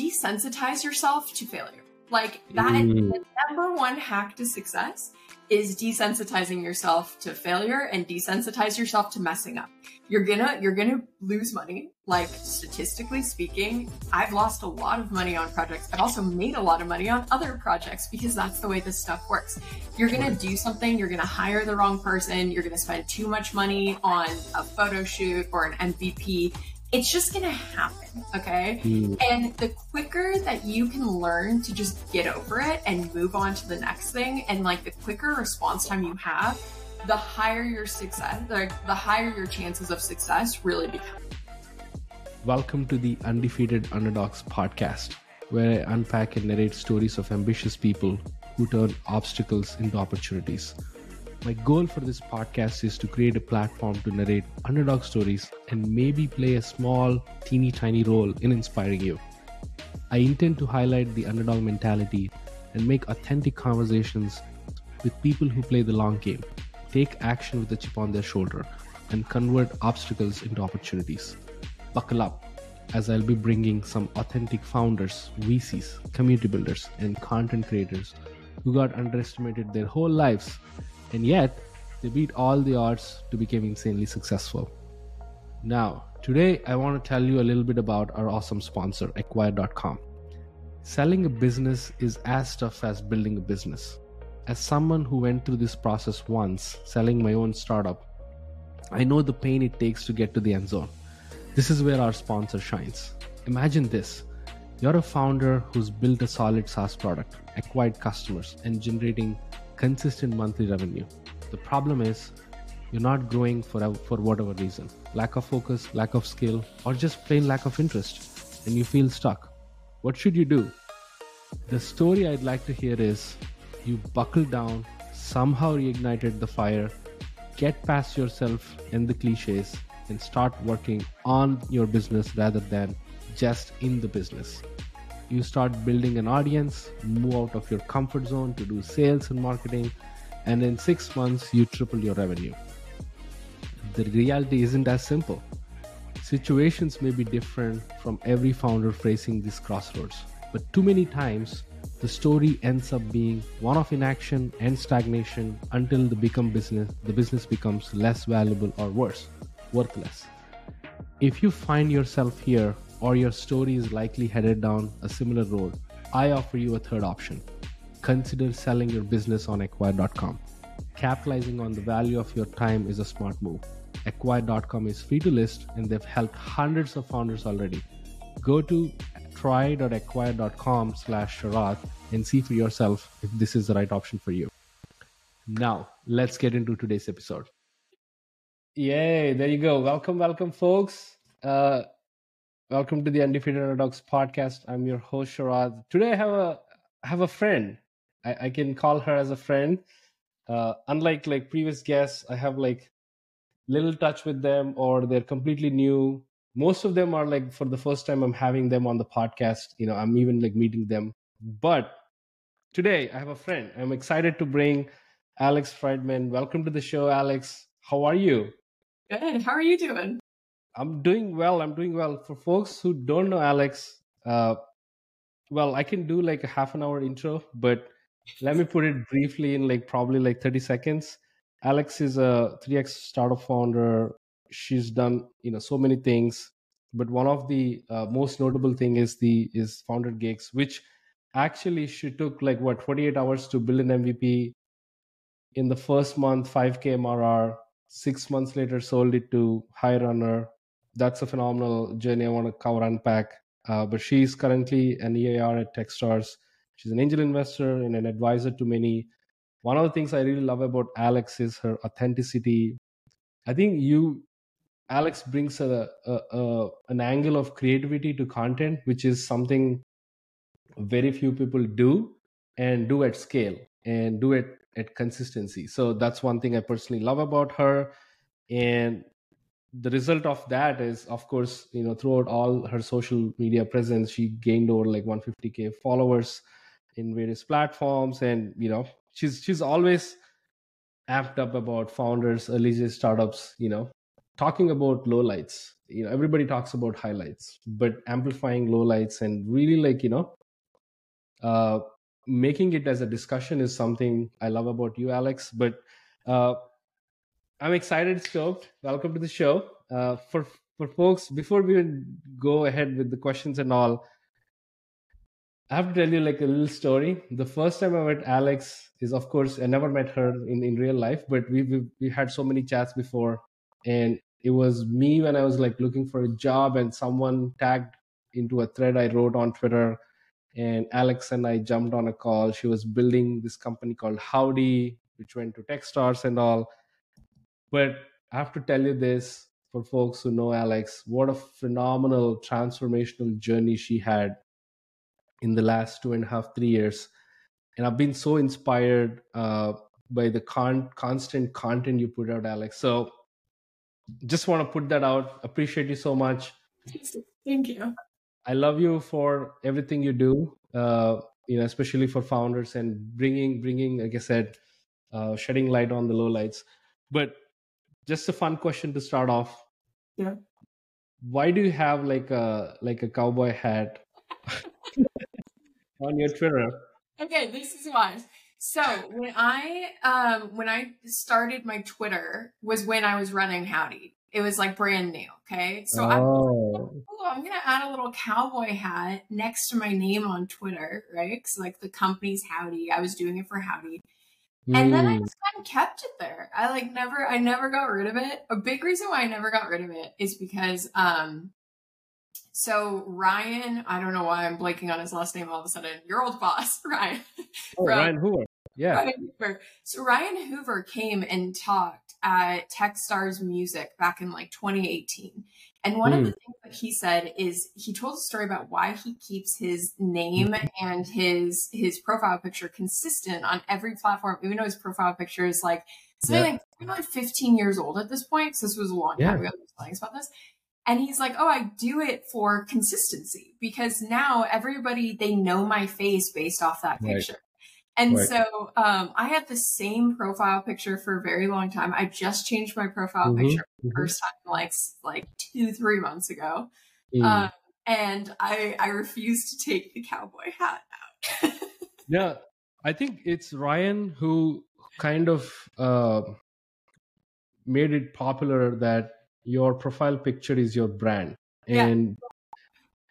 desensitize yourself to failure. Like that mm. the number one hack to success is desensitizing yourself to failure and desensitize yourself to messing up. You're gonna you're gonna lose money. Like statistically speaking, I've lost a lot of money on projects. I've also made a lot of money on other projects because that's the way this stuff works. You're gonna do something, you're gonna hire the wrong person, you're gonna spend too much money on a photo shoot or an MVP it's just going to happen. Okay. Mm. And the quicker that you can learn to just get over it and move on to the next thing, and like the quicker response time you have, the higher your success, like the higher your chances of success really become. Welcome to the Undefeated Underdogs podcast, where I unpack and narrate stories of ambitious people who turn obstacles into opportunities. My goal for this podcast is to create a platform to narrate underdog stories and maybe play a small, teeny tiny role in inspiring you. I intend to highlight the underdog mentality and make authentic conversations with people who play the long game, take action with a chip on their shoulder, and convert obstacles into opportunities. Buckle up as I'll be bringing some authentic founders, VCs, community builders, and content creators who got underestimated their whole lives and yet they beat all the odds to become insanely successful. Now, today I want to tell you a little bit about our awesome sponsor, Acquire.com. Selling a business is as tough as building a business. As someone who went through this process once, selling my own startup, I know the pain it takes to get to the end zone. This is where our sponsor shines. Imagine this you're a founder who's built a solid SaaS product, acquired customers, and generating consistent monthly revenue. The problem is you're not growing for, for whatever reason lack of focus, lack of skill, or just plain lack of interest, and you feel stuck. What should you do? The story I'd like to hear is you buckled down, somehow reignited the fire, get past yourself and the cliches, and start working on your business rather than just in the business you start building an audience, move out of your comfort zone to do sales and marketing, and in six months, you triple your revenue. The reality isn't as simple. Situations may be different from every founder facing these crossroads, but too many times, the story ends up being one of inaction and stagnation until the become business the business becomes less valuable or worse worthless if you find yourself here or your story is likely headed down a similar road, I offer you a third option. Consider selling your business on acquire.com. Capitalizing on the value of your time is a smart move. Acquire.com is free to list and they've helped hundreds of founders already. Go to try.acquire.com slash Sharath and see for yourself if this is the right option for you. Now, let's get into today's episode. Yay, there you go. Welcome, welcome, folks. Uh, Welcome to the Undefeated Underdogs podcast. I'm your host Sharath. Today I have a I have a friend. I, I can call her as a friend. Uh, unlike like previous guests, I have like little touch with them or they're completely new. Most of them are like for the first time I'm having them on the podcast. You know, I'm even like meeting them. But today I have a friend. I'm excited to bring Alex Friedman. Welcome to the show, Alex. How are you? Good. How are you doing? I'm doing well. I'm doing well. For folks who don't know Alex, uh, well, I can do like a half an hour intro, but let me put it briefly in like probably like 30 seconds. Alex is a 3x startup founder. She's done you know so many things, but one of the uh, most notable thing is the is founder gigs, which actually she took like what 48 hours to build an MVP. In the first month, 5k MRR. Six months later, sold it to Hirerunner that's a phenomenal journey I want to cover unpack. Uh, but she's currently an EIR at Techstars. She's an angel investor and an advisor to many. One of the things I really love about Alex is her authenticity. I think you, Alex, brings a, a, a an angle of creativity to content, which is something very few people do and do at scale and do it at consistency. So that's one thing I personally love about her. And the result of that is of course you know throughout all her social media presence she gained over like 150k followers in various platforms and you know she's she's always amped up about founders early stage startups you know talking about lowlights. You know, everybody talks about highlights, but amplifying lowlights and really like, you know, uh, making it as a discussion is something I love about you, Alex. But uh, I'm excited, stoked. Welcome to the show. Uh, for for folks, before we go ahead with the questions and all, I have to tell you like a little story. The first time I met Alex is, of course, I never met her in, in real life, but we, we we had so many chats before, and it was me when I was like looking for a job, and someone tagged into a thread I wrote on Twitter, and Alex and I jumped on a call. She was building this company called Howdy, which went to Techstars and all. But I have to tell you this for folks who know Alex, what a phenomenal transformational journey she had in the last two and a half, three years. And I've been so inspired uh, by the con- constant content you put out, Alex. So just want to put that out. Appreciate you so much. Thank you. I love you for everything you do. Uh, you know, especially for founders and bringing, bringing, like I said, uh, shedding light on the lowlights. But just a fun question to start off. Yeah. Why do you have like a like a cowboy hat on your Twitter? Okay, this is why. So when I um when I started my Twitter was when I was running Howdy. It was like brand new. Okay. So I oh. oh, I'm gonna add a little cowboy hat next to my name on Twitter, right? Because like the company's Howdy. I was doing it for Howdy. And then I Mm. just kind of kept it there. I like never I never got rid of it. A big reason why I never got rid of it is because um so Ryan, I don't know why I'm blanking on his last name all of a sudden. Your old boss, Ryan. Oh, from- Ryan Hoover. Yeah. Ryan Hoover. So Ryan Hoover came and talked at Techstars Music back in like 2018. And one of hmm. the things that he said is he told a story about why he keeps his name mm-hmm. and his his profile picture consistent on every platform, even though his profile picture is like something Yeah. like like 15 years old at this point. So this was a long Yeah. time ago. I was telling us about this. And he's like, Oh, I do it for consistency because now everybody they know my face based off that Right. picture. And Right. so um, I had the same profile picture for a very long time. I just changed my profile Mhm, picture mhm. first time like like two three months ago, Mm. um, and I I refused to take the cowboy hat out. yeah, I think it's Ryan who kind of uh, made it popular that your profile picture is your brand, and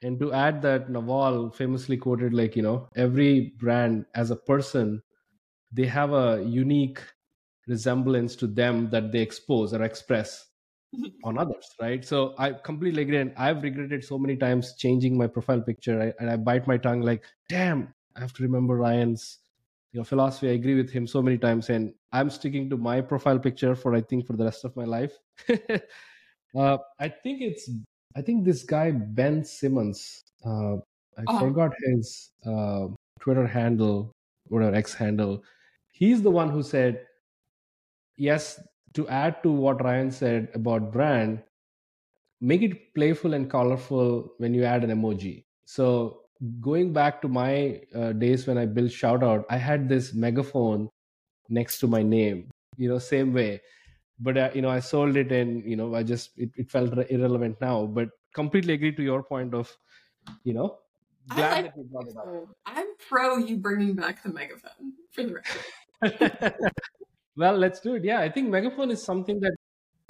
and to add that Naval famously quoted like you know every brand as a person, they have a unique resemblance to them that they expose or express on others right? So i completely agree. And i've regretted so many times changing my profile picture I, and i bite my tongue like damn i have to remember ryan's you know philosophy. I agree with him so many times. And i'm sticking to my profile picture for i think for the rest of my life. Uh, i think it's i think this guy ben simmons uh, i Oh. forgot his uh, twitter handle or x handle. He's the one who said yes to add to what ryan said about brand make it playful and colorful when you add an emoji. So going back to my uh, days when i built shoutout i had this megaphone next to my name you know same way but uh, you know i sold it and you know i just it, it felt re- irrelevant now but completely agree to your point of you know glad like that you brought it up. I'm pro you bringing back the megaphone for the record. well let's do it. Yeah i think megaphone is something that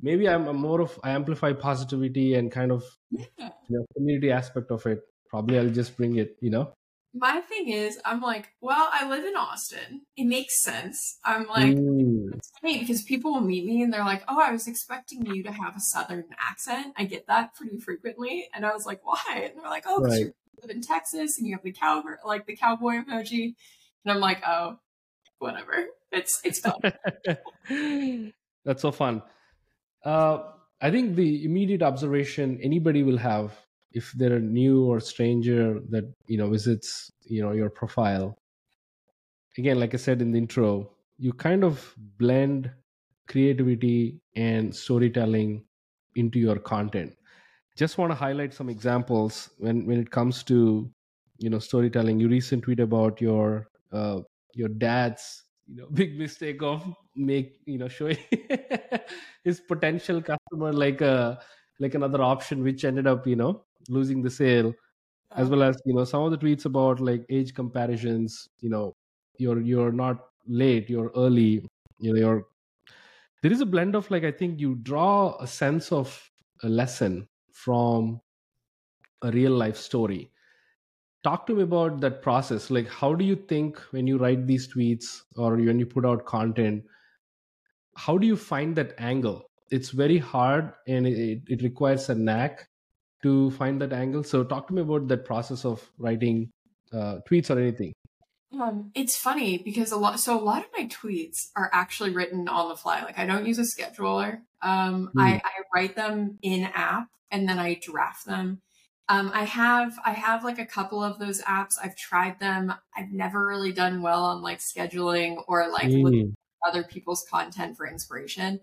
maybe i'm a more of i amplify positivity and kind of Yeah. you know, community aspect of it. Probably i'll just bring it you know My thing is, I'm like, well, I live in Austin. It makes sense. I'm like, Mm, It's funny because people will meet me and they're like, "Oh, I was expecting you to have a Southern accent." I get that pretty frequently, and I was like, "Why?" And they're like, "Oh, because Right. you live in Texas and you have the cowboy, like the cowboy emoji." And I'm like, "Oh, whatever. It's it's fun." that's so fun uh, i think the immediate observation anybody will have if they're a new or stranger that you know visits you know your profile again like i said in the intro you kind of blend creativity and storytelling into your content. Just want to highlight some examples when when it comes to you know storytelling. You recent tweet about your uh, your dad's you know big mistake of make you know showing his potential customer like a like another option which ended up you know losing the sale as uh-huh. well as you know some of the tweets about like age comparisons you know you're you're not late you're early you know you're there is a blend of like i think you draw a sense of a lesson from a real life story. Talk to me about that process. Like how do you think when you write these tweets or when you put out content how do you find that angle? It's very hard and it, it requires a knack to find that angle so talk to me about that process of writing uh, tweets or anything um, it's funny because a lot so a lot of my tweets are actually written on the fly like i don't use a scheduler um, mm. I, I write them in app and then i draft them um, I have I have like a couple of those apps. I've tried them. I've never really done well on like scheduling or like mm. looking at other people's content for inspiration.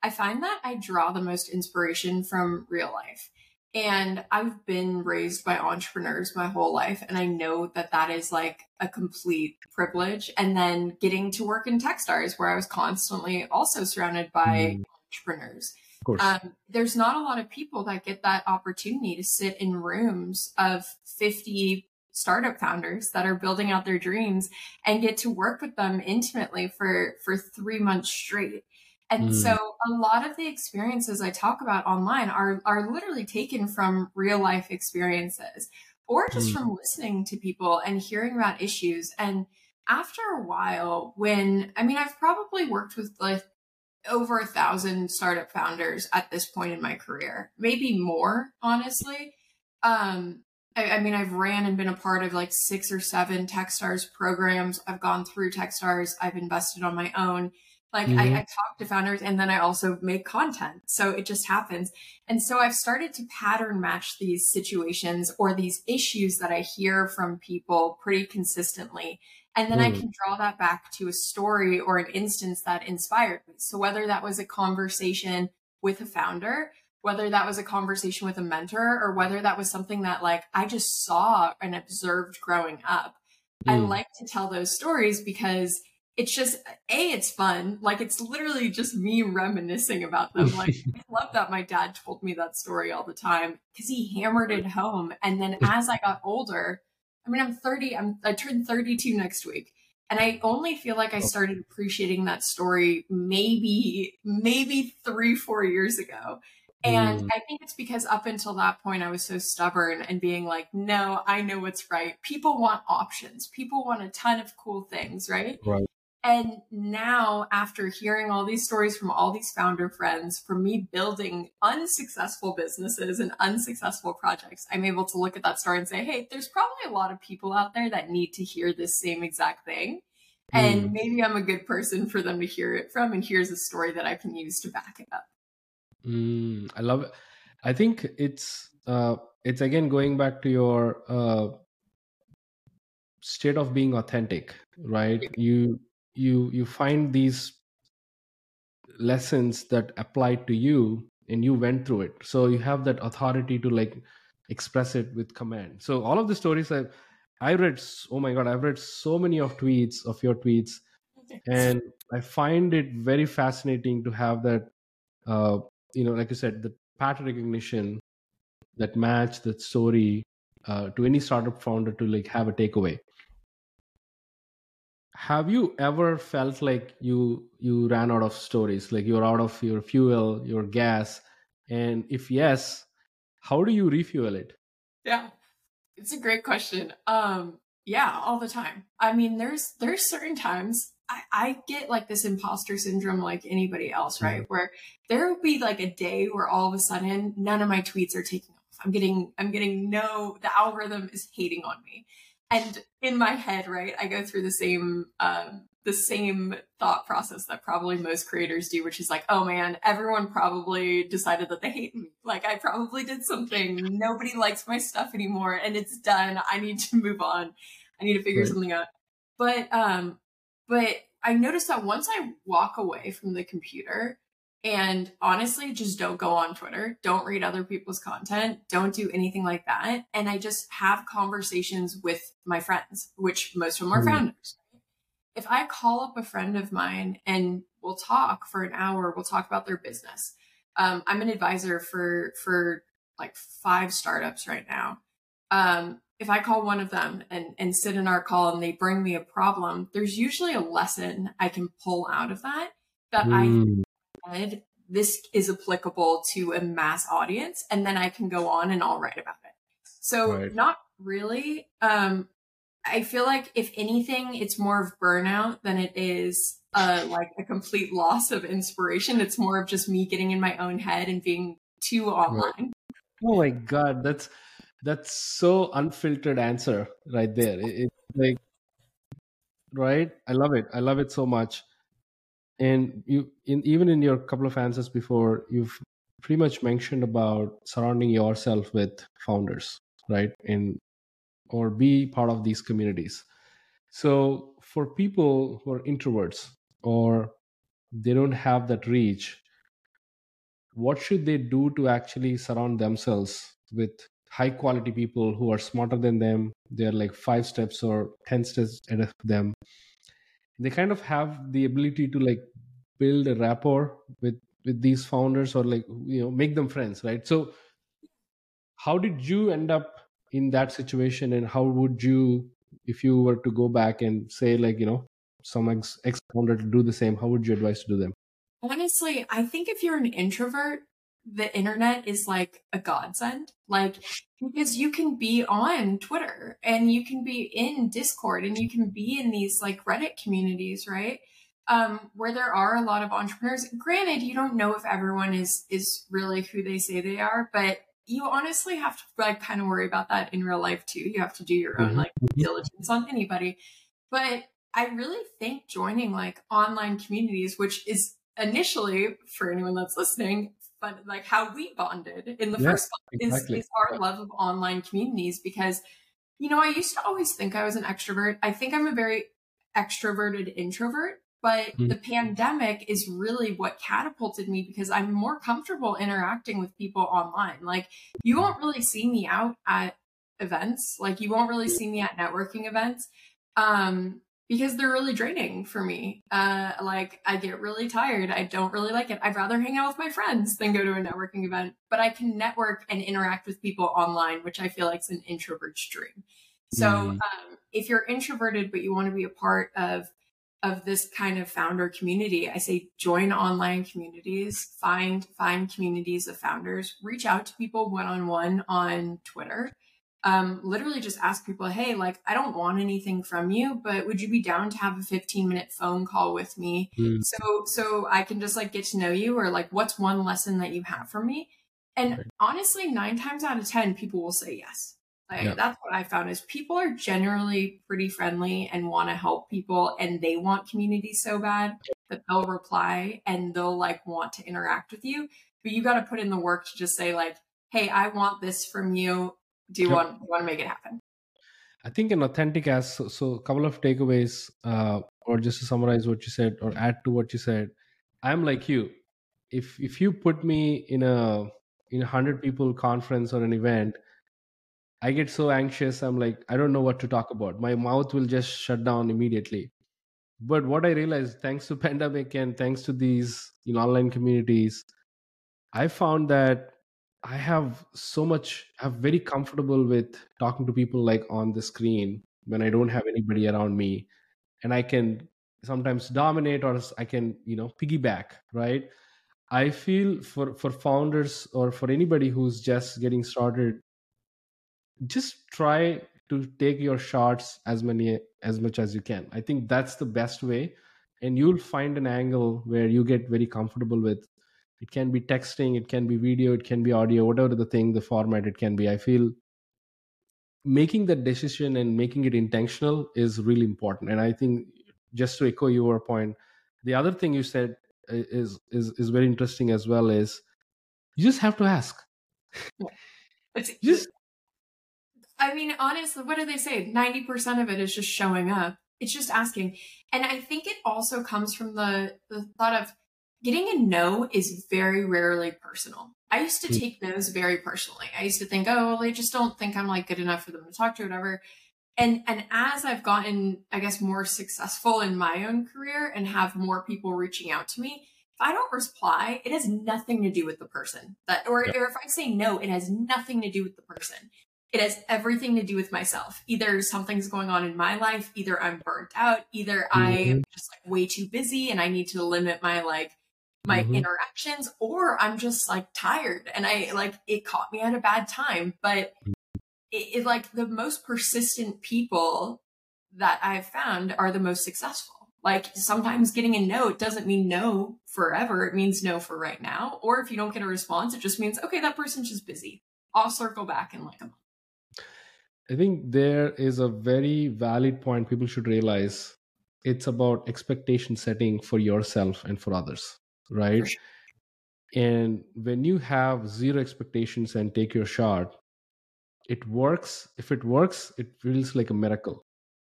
I find that I draw the most inspiration from real life. And I've been raised by entrepreneurs my whole life. And I know that that is like a complete privilege. And then getting to work in Techstars, where I was constantly also surrounded by mm. entrepreneurs. Um, there's not a lot of people that get that opportunity to sit in rooms of 50 startup founders that are building out their dreams and get to work with them intimately for for 3 months straight. And mm. so a lot of the experiences I talk about online are are literally taken from real life experiences or just mm. from listening to people and hearing about issues and after a while when I mean I've probably worked with like over a thousand startup founders at this point in my career, maybe more, honestly. Um, I, I, mean, I've ran and been a part of like six or seven Techstars programs. I've gone through Techstars. I've invested on my own. Like mm-hmm. I, I talk to founders and then I also make content. So it just happens. And so I've started to pattern match these situations or these issues that I hear from people pretty consistently and then mm. I can draw that back to a story or an instance that inspired me. So whether that was a conversation with a founder, whether that was a conversation with a mentor, or whether that was something that like I just saw and observed growing up. Mm. I like to tell those stories because it's just a it's fun like it's literally just me reminiscing about them like i love that my dad told me that story all the time because he hammered it home and then as i got older I mean, I'm 30, I'm, I turned 32 next week. And I only feel like I oh. started appreciating that story maybe, maybe three, four years ago. And mm. I think it's because up until that point, I was so stubborn and being like, no, I know what's right. People want options. People want a ton of cool things, right? Right. And now, after hearing all these stories from all these founder friends, from me building unsuccessful businesses and unsuccessful projects, I'm able to look at that story and say, hey, there's probably a lot of people out there that need to hear this same exact thing. And mm. maybe I'm a good person for them to hear it from. And here's a story that I can use to back it up. Mm, I love it. I think it's uh, it's again going back to your uh, state of being authentic, right? You you you find these lessons that apply to you and you went through it. So you have that authority to like express it with command. So all of the stories i i read oh my god i've read so many of tweets of your tweets. And i find it very fascinating to have that uh you know like you said the pattern recognition that match that story uh, to any startup founder to like have a takeaway have you ever felt like you you ran out of stories? Like you're out of your fuel your gas? And if yes how do you refuel it? Yeah. It's a great question. Um yeah all the time. I mean there's there's certain times I, I get like this imposter syndrome like anybody else right? Mm-hmm. where there will be like a day where all of a sudden none of my tweets are taking off. I'm getting i'm getting no the algorithm is hating on me and in my head, right, I go through the same um, the same thought process that probably most creators do, which is like, oh man, everyone probably decided that they hate me. Like I probably did something. Nobody likes my stuff anymore, and it's done. I need to move on. I need to figure right. something out. But um, but I noticed that once I walk away from the computer, and honestly, just don't go on Twitter. Don't read other people's content. Don't do anything like that. And I just have conversations with my friends, which most of them are mm. founders. If I call up a friend of mine and we'll talk for an hour. We'll talk about their business. Um, I'm an advisor for for like five startups right now. Um, if I call one of them and, and sit in our call and they bring me a problem, there's usually a lesson I can pull out of that that mm. I this is applicable to a mass audience and then I can go on and I'll write about it. So right. not really. Um, I feel like if anything, it's more of burnout than it is uh, like a complete loss of inspiration. It's more of just me getting in my own head and being too online. Oh my god, that's that's so unfiltered answer right there. It, it's like right. I love it. I love it so much. And you, in even in your couple of answers before, you've pretty much mentioned about surrounding yourself with founders, right? In or be part of these communities. So for people who are introverts or they don't have that reach, what should they do to actually surround themselves with high quality people who are smarter than them? They're like five steps or 10 steps ahead of them. They kind of have the ability to like build a rapport with with these founders or like you know make them friends right? So how did you end up in that situation and how would you if you were to go back and say like you know some ex ex founder to do the same how would you advise to do them? Honestly i think if you're an introvert the internet is like a godsend. Like because you can be on twitter and you can be in discord and you can be in these like reddit communities right um, where there are a lot of entrepreneurs granted you don't know if everyone is is really who they say they are but you honestly have to like kind of worry about that in real life too. You have to do your own mm-hmm. like diligence on anybody. But I really think joining like online communities, which is initially for anyone that's listening, but like how we bonded in the first place exactly. is, is our love of online communities because you know, I used to always think I was an extrovert. I think I'm a very extroverted introvert, but mm-hmm. the pandemic is really what catapulted me because I'm more comfortable interacting with people online. Like, you won't really see me out at events, like, you won't really see me at networking events. Um, because they're really draining for me. Uh, like I get really tired. I don't really like it. I'd rather hang out with my friends than go to a networking event. But I can network and interact with people online, which I feel like is an introvert's dream. So mm. um, if you're introverted but you want to be a part of of this kind of founder community. I say join online communities, find find communities of founders, reach out to people one on one on Twitter. Um, literally just ask people, hey, like I don't want anything from you, but would you be down to have a 15 minute phone call with me? Mm. So so I can just like get to know you or like what's one lesson that you have for me? And right. honestly, nine times out of ten, people will say yes. Like, yeah. That's what I found is people are generally pretty friendly and want to help people and they want community so bad that they'll reply and they'll like want to interact with you. But you got to put in the work to just say like, Hey, I want this from you. Do you want, you want to make it happen? I think an authentic as so, so a couple of takeaways, uh, or just to summarize what you said or add to what you said. I'm like you. If if you put me in a in a hundred people conference or an event, I get so anxious. I'm like, I don't know what to talk about. My mouth will just shut down immediately. But what I realized, thanks to pandemic and thanks to these you know, online communities, I found that I have so much. I'm very comfortable with talking to people like on the screen when I don't have anybody around me, and I can sometimes dominate or I can you know piggyback. Right. I feel for for founders or for anybody who's just getting started, just try to take your shots as many as much as you can i think that's the best way and you'll find an angle where you get very comfortable with it can be texting it can be video it can be audio whatever the thing the format it can be i feel making that decision and making it intentional is really important and i think just to echo your point the other thing you said uh, is is is very interesting as well is you just have to ask just I mean, honestly, what do they say? 90% of it is just showing up. It's just asking. And I think it also comes from the, the thought of getting a no is very rarely personal. I used to hmm. take no's very personally. I used to think, oh, well, they just don't think I'm like good enough for them to talk to, or whatever. and and as i've gotten i guess more successful in my own career and have more people reaching out to me if i don't reply it has nothing to do with the person that or, yeah. or if i say no it has nothing to do with the person it has everything to do with myself either something's going on in my life either i'm burnt out either mm-hmm. i am just like way too busy and i need to limit my like my mm-hmm. interactions or i'm just like tired and i like it caught me at a bad time but it, it, like the most persistent people that I've found are the most successful. Like sometimes getting a no doesn't mean no forever. It means no for right now. Or if you don't get a response, it just means, okay, that person's just busy. I'll circle back in like a month. I think there is a very valid point people should realize. It's about expectation setting for yourself and for others, right? Sure. And when you have zero expectations and take your shot, it works. If it works it feels like a miracle.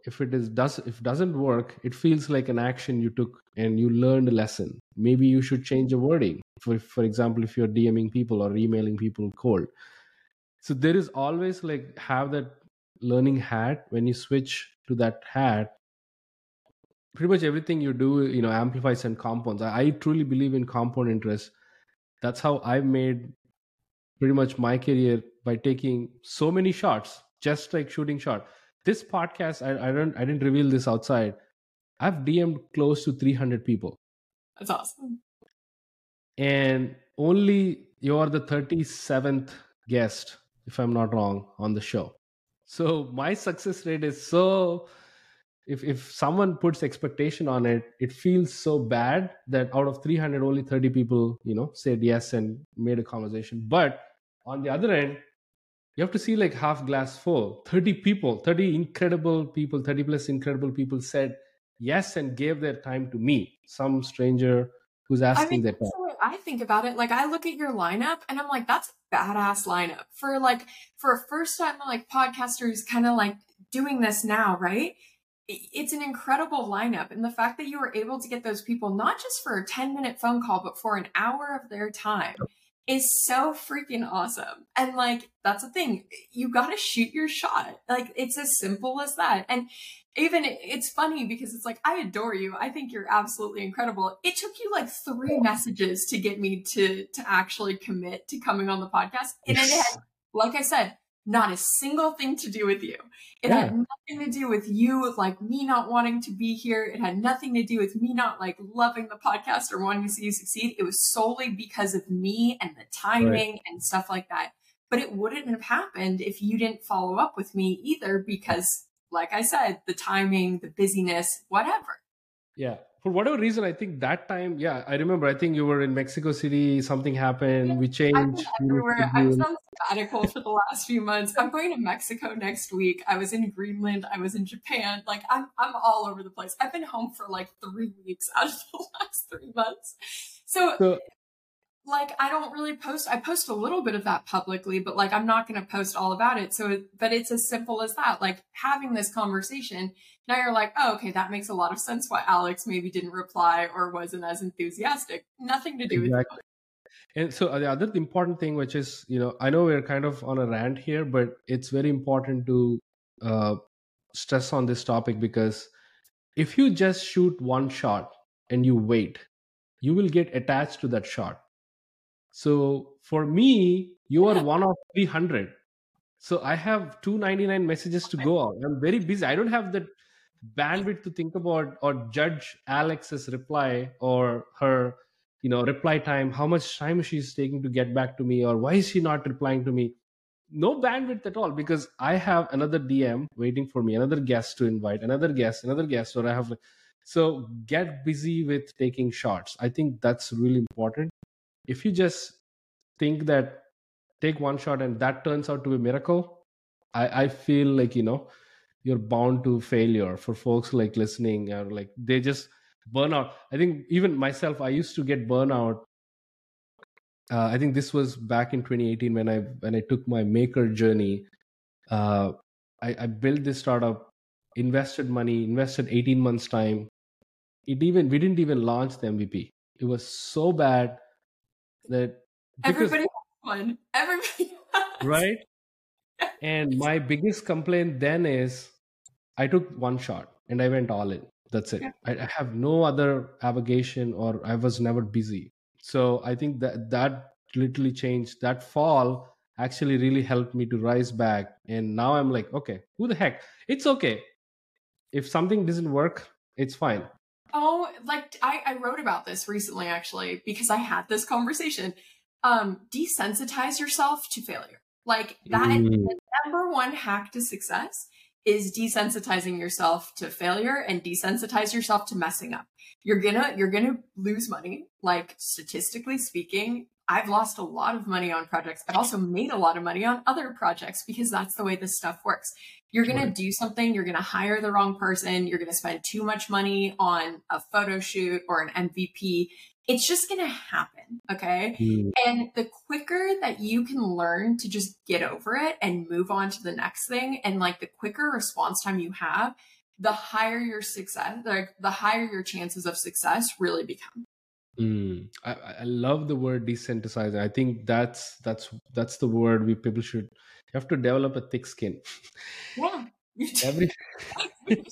If it is does if it doesn't work it feels like an action you took and you learned a lesson. Maybe you should change the wording. For for example if you're dming people or emailing people cold. So there is always like have that learning hat. When you switch to that hat pretty much everything you do you know amplifies and compounds i, I truly believe in compound interest that's how i've made pretty much my career by taking so many shots, just like shooting shot. This podcast, I, I don't, I didn't reveal this outside. I've DM'd close to 300 people. That's awesome. And only you're the 37th guest, if I'm not wrong, on the show. So my success rate is so if if someone puts expectation on it it feels so bad that out of 300 only 30 people you know said yes and made a conversation. But on the other end you have to see like half glass full. 30 people 30 incredible people 30 plus incredible people said yes and gave their time to me. Some stranger who's asking I mean, their time. I think about it, like I look at your lineup and I'm like, that's a badass lineup. For like for a first time like podcaster who's kind of like doing this now, right? It's an incredible lineup. And the fact that you were able to get those people, not just for a 10 minute phone call, but for an hour of their time is so freaking awesome. And like, that's the thing. You got to shoot your shot. Like, it's as simple as that. And even it's funny because it's like, I adore you. I think you're absolutely incredible. It took you like three messages to get me to, to actually commit to coming on the podcast. And it had, like I said, not a single thing to do with you. It yeah. had nothing to do with you, like me not wanting to be here. It had nothing to do with me not like loving the podcast or wanting to see you succeed. It was solely because of me and the timing right. and stuff like that. But it wouldn't have happened if you didn't follow up with me either, because like I said, the timing, the busyness, whatever. Yeah for whatever reason, I think that time, yeah, I remember. I think you were in Mexico City. Something happened. We changed. everywhere. I was on sabbatical for the last few months. I'm going to Mexico next week. I was in Greenland. I was in Japan. Like I'm, I'm all over the place. I've been home for like three weeks out of the last three months. So, so like I don't really post. I post a little bit of that publicly, but like I'm not going to post all about it. So, but it's as simple as that. Like having this conversation. Now you're like, oh, okay, that makes a lot of sense. Why Alex maybe didn't reply or wasn't as enthusiastic. Nothing to do exactly. with. And so uh, the other important thing, which is, you know, I know we're kind of on a rant here, but it's very important to uh, stress on this topic because if you just shoot one shot and you wait, you will get attached to that shot so for me, you are one of 300. So I have 299 messages to go out. I'm very busy. I don't have the bandwidth to think about or judge Alex's reply or her, you know, reply time, how much time she's taking to get back to me or why is she not replying to me? No bandwidth at all because I have another DM waiting for me, another guest to invite, another guest, another guest, or I have so get busy with taking shots. I think that's really important if you just think that take one shot and that turns out to be a miracle, I, I feel like, you know, you're bound to failure for folks like listening or like they just burn out. I think even myself, I used to get burnout. Uh, I think this was back in 2018 when I when I took my maker journey. Uh, I, I built this startup, invested money, invested 18 months time. It even we didn't even launch the MVP. It was so bad that everybody has one. Everybody has. right. And my biggest complaint then is I took one shot and I went all in. That's it. Yeah. I, I have no other avocation or I was never busy. So I think that that literally changed. That fall actually really helped me to rise back. And now I'm like, okay, who the heck? It's okay. If something doesn't work, it's fine. Oh, like I, I wrote about this recently actually because I had this conversation. Um, desensitize yourself to failure. Like that Mm. the number one hack to success is desensitizing yourself to failure and desensitize yourself to messing up. You're gonna you're gonna lose money. Like statistically speaking, I've lost a lot of money on projects. I've also made a lot of money on other projects because that's the way this stuff works. You're gonna do something, you're gonna hire the wrong person, you're gonna spend too much money on a photo shoot or an MVP. It's just gonna happen, okay? Mm. And the quicker that you can learn to just get over it and move on to the next thing, and like the quicker response time you have, the higher your success, like the higher your chances of success really become. Mm. I, I love the word desensitize. I think that's that's that's the word we people should you have to develop a thick skin. Yeah. Every you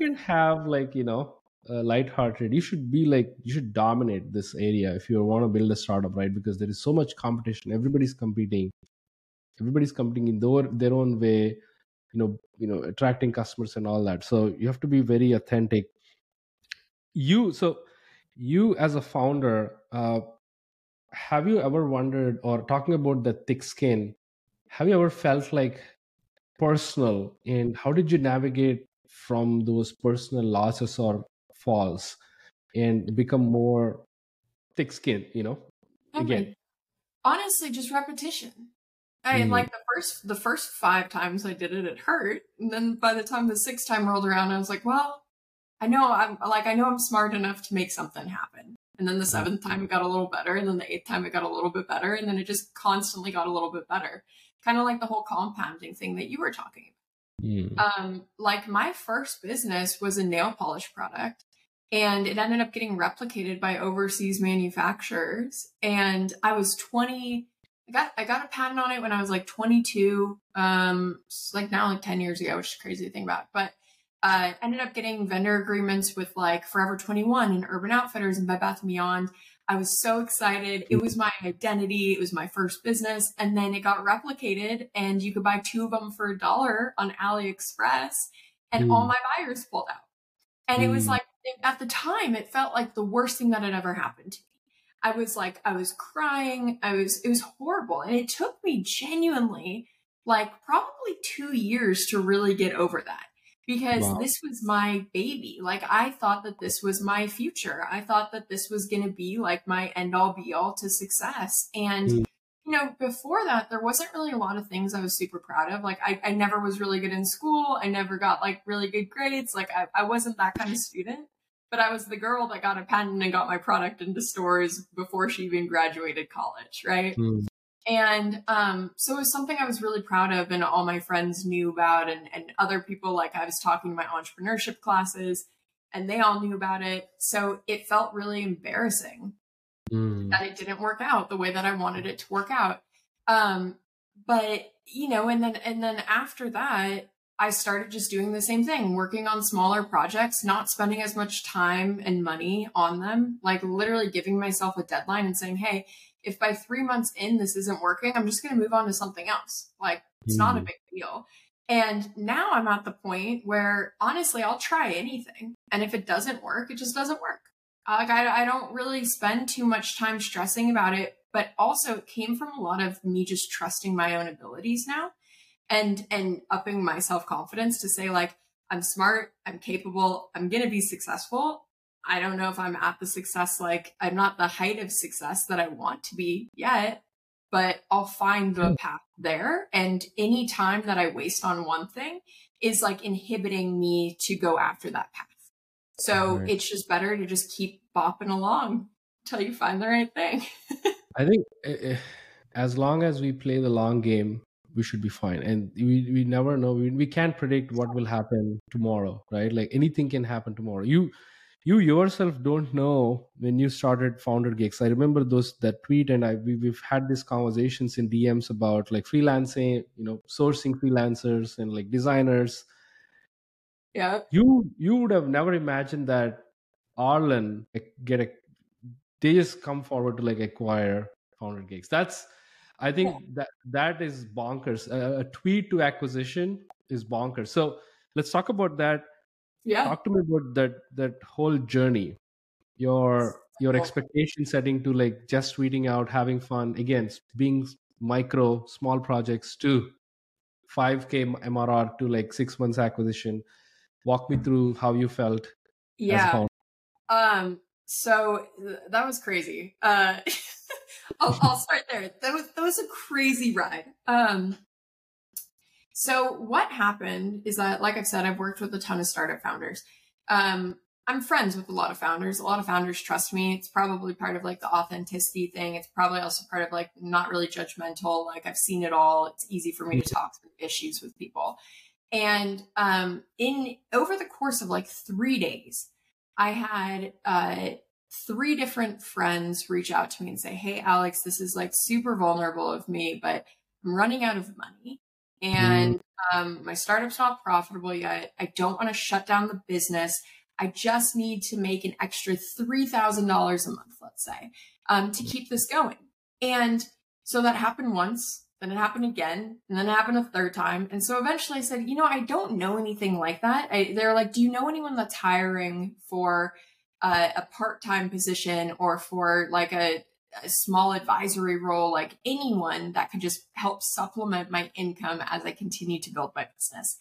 can have like you know uh, lighthearted. You should be like you should dominate this area if you want to build a startup, right? Because there is so much competition. Everybody's competing. Everybody's competing in their their own way. You know, you know, attracting customers and all that. So you have to be very authentic. You so you as a founder, uh, have you ever wondered or talking about the thick skin? Have you ever felt like personal and how did you navigate from those personal losses or falls and become more thick skinned you know again honestly just repetition I Mhm. like the first the first five times I did it, it hurt. And then by the time the sixth time rolled around, I was like, well, I know I'm like I know I'm smart enough to make something happen. And then the seventh time it got a little better, and then the eighth time it got a little bit better, and then it just constantly got a little bit better. Kind of like the whole compounding thing that you were talking Mm. about. Um, like my first business was a nail polish product, and it ended up getting replicated by overseas manufacturers. And I was 20. I got I got a patent on it when I was like 22. Um, like now like 10 years ago, which is crazy to think about. But uh, ended up getting vendor agreements with like Forever 21 and Urban Outfitters and Bed Bath and Beyond. I was so excited. It was my identity. It was my first business. And then it got replicated and you could buy two of them for a dollar on AliExpress and all Mm. my buyers pulled out. And it was Mm. like, at the time, it felt like the worst thing that had ever happened to me. I was like, I was crying. I was, it was horrible. And it took me genuinely like probably two years to really get over that because Wow. this was my baby. Like I thought that this was my future. I thought that this was going to be like my end all be all to success. And, Mm. you know, before that, there wasn't really a lot of things I was super proud of. Like I, I never was really good in school. I never got like really good grades. Like I, I wasn't that kind of student but I was the girl that got a patent and got my product into stores before she even graduated college, right? Mm. And um, so it was something I was really proud of, and all my friends knew about, and, and other people, like I was talking to my entrepreneurship classes, and they all knew about it. So it felt really embarrassing Mm. that it didn't work out the way that I wanted it to work out. Um, but you know, and then and then after that, I started just doing the same thing, working on smaller projects, not spending as much time and money on them, like literally giving myself a deadline and saying, "Hey, if by 3 months in this isn't working, I'm just going to move on to something else." Like it's not a Mhm. big deal. And now I'm at the point where honestly, I'll try anything. And if it doesn't work, it just doesn't work. Like I, I don't really spend too much time stressing about it, but also it came from a lot of me just trusting my own abilities now and and upping my self-confidence to say like I'm smart, I'm capable, I'm going to be successful. I don't know if I'm at the success like I'm not the height of success that I want to be yet, but I'll find the path there and any time that I waste on one thing is like inhibiting me to go after that path. So Right. it's just better to just keep bopping along until you find the right thing. i think eh, eh, as long as we play the long game we should be fine and we, we never know we, we can't predict what will happen tomorrow right like anything can happen tomorrow you you yourself don't know when you started founder gigs i remember those that tweet and i we, we've had these conversations in dms about like freelancing you know sourcing freelancers and like designers. Yeah. You you would have never imagined that arlen like, get a they just come forward to like acquire founder gigs that's i think yeah. that that is bonkers. A, a tweet to acquisition is bonkers. So let's talk about that yeah. Talk to me about that that whole journey. Your your expectation setting to like just tweeting out having fun. Again being micro small projects to 5k mrr to like six months acquisition. Walk me through how you felt yeah. um so th- that was crazy. Uh I'll, I'll start there. That was that was a crazy ride. Um so what happened is that, like I've said, I've worked with a ton of startup founders. Um, I'm friends with a lot of founders. A lot of founders trust me. It's probably part of like the authenticity thing. It's probably also part of like not really judgmental. Like I've seen it all. It's easy for me to talk through issues with people. And um, in over the course of like three days, I had uh, three different friends reach out to me and say, "Hey, Alex, this is like super vulnerable of me, but I'm running out of money and um, my startup's not profitable yet. I don't want to shut down the business. I just need to make an extra $3,000 a month, let's say, um, to keep this going. And so that happened once, then it happened again, and then it happened a third time. And so eventually I said, you know, I don't know anything like that. They're like, do you know anyone that's hiring for uh, a part time position or for like a, a small advisory role, like anyone that could just help supplement my income as I continue to build my business.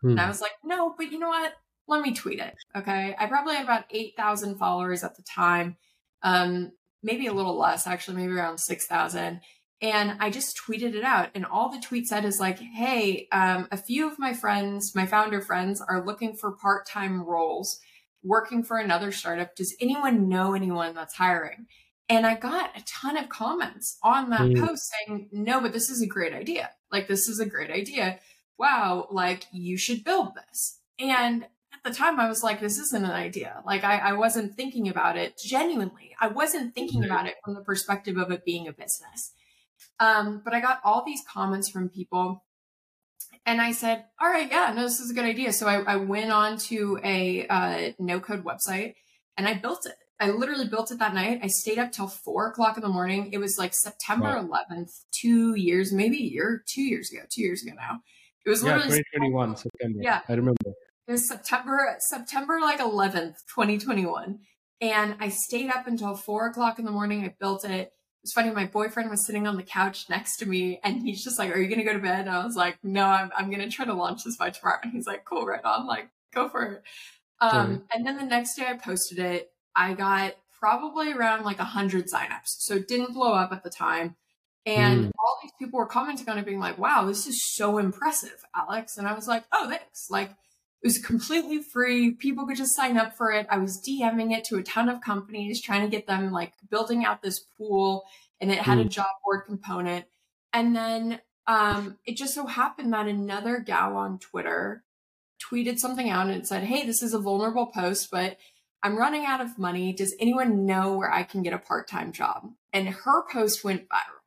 Hmm. And I was like, no, but you know what? Let me tweet it. Okay. I probably had about 8,000 followers at the time. Um, maybe a little less, actually, maybe around 6,000. And I just tweeted it out. And all the tweet said is like, hey, um, a few of my friends, my founder friends, are looking for part time roles working for another startup. Does anyone know anyone that's hiring? And I got a ton of comments on that mm. post saying, no, but this is a great idea. Like, this is a great idea. Wow, like, you should build this. And at the time, I was like, this isn't an idea. Like, I, I wasn't thinking about it genuinely. I wasn't thinking mm-hmm. about it from the perspective of it being a business. Um, but I got all these comments from people. And I said, all right, yeah, no, this is a good idea. So I, I went on to a uh, no code website and I built it. I literally built it that night. I stayed up till four o'clock in the morning. It was like September wow. 11th, two years, maybe a year, two years ago, two years ago now. It was literally yeah, 2021 September. Yeah, I remember. It was September, September like 11th, 2021, and I stayed up until four o'clock in the morning. I built it. It was funny. My boyfriend was sitting on the couch next to me, and he's just like, "Are you gonna go to bed?" And I was like, "No, I'm I'm gonna try to launch this by tomorrow." And he's like, "Cool, right on. Like, go for it." Um, and then the next day, I posted it I got probably around like a hundred signups. So it didn't blow up at the time. And mm. all these people were commenting on it being like, wow, this is so impressive, Alex. And I was like, oh, thanks. Like it was completely free. People could just sign up for it. I was DMing it to a ton of companies, trying to get them like building out this pool and it had mm. a job board component. And then um, it just so happened that another gal on Twitter tweeted something out and it said, Hey, this is a vulnerable post, but I'm running out of money. Does anyone know where I can get a part time job? And her post went viral.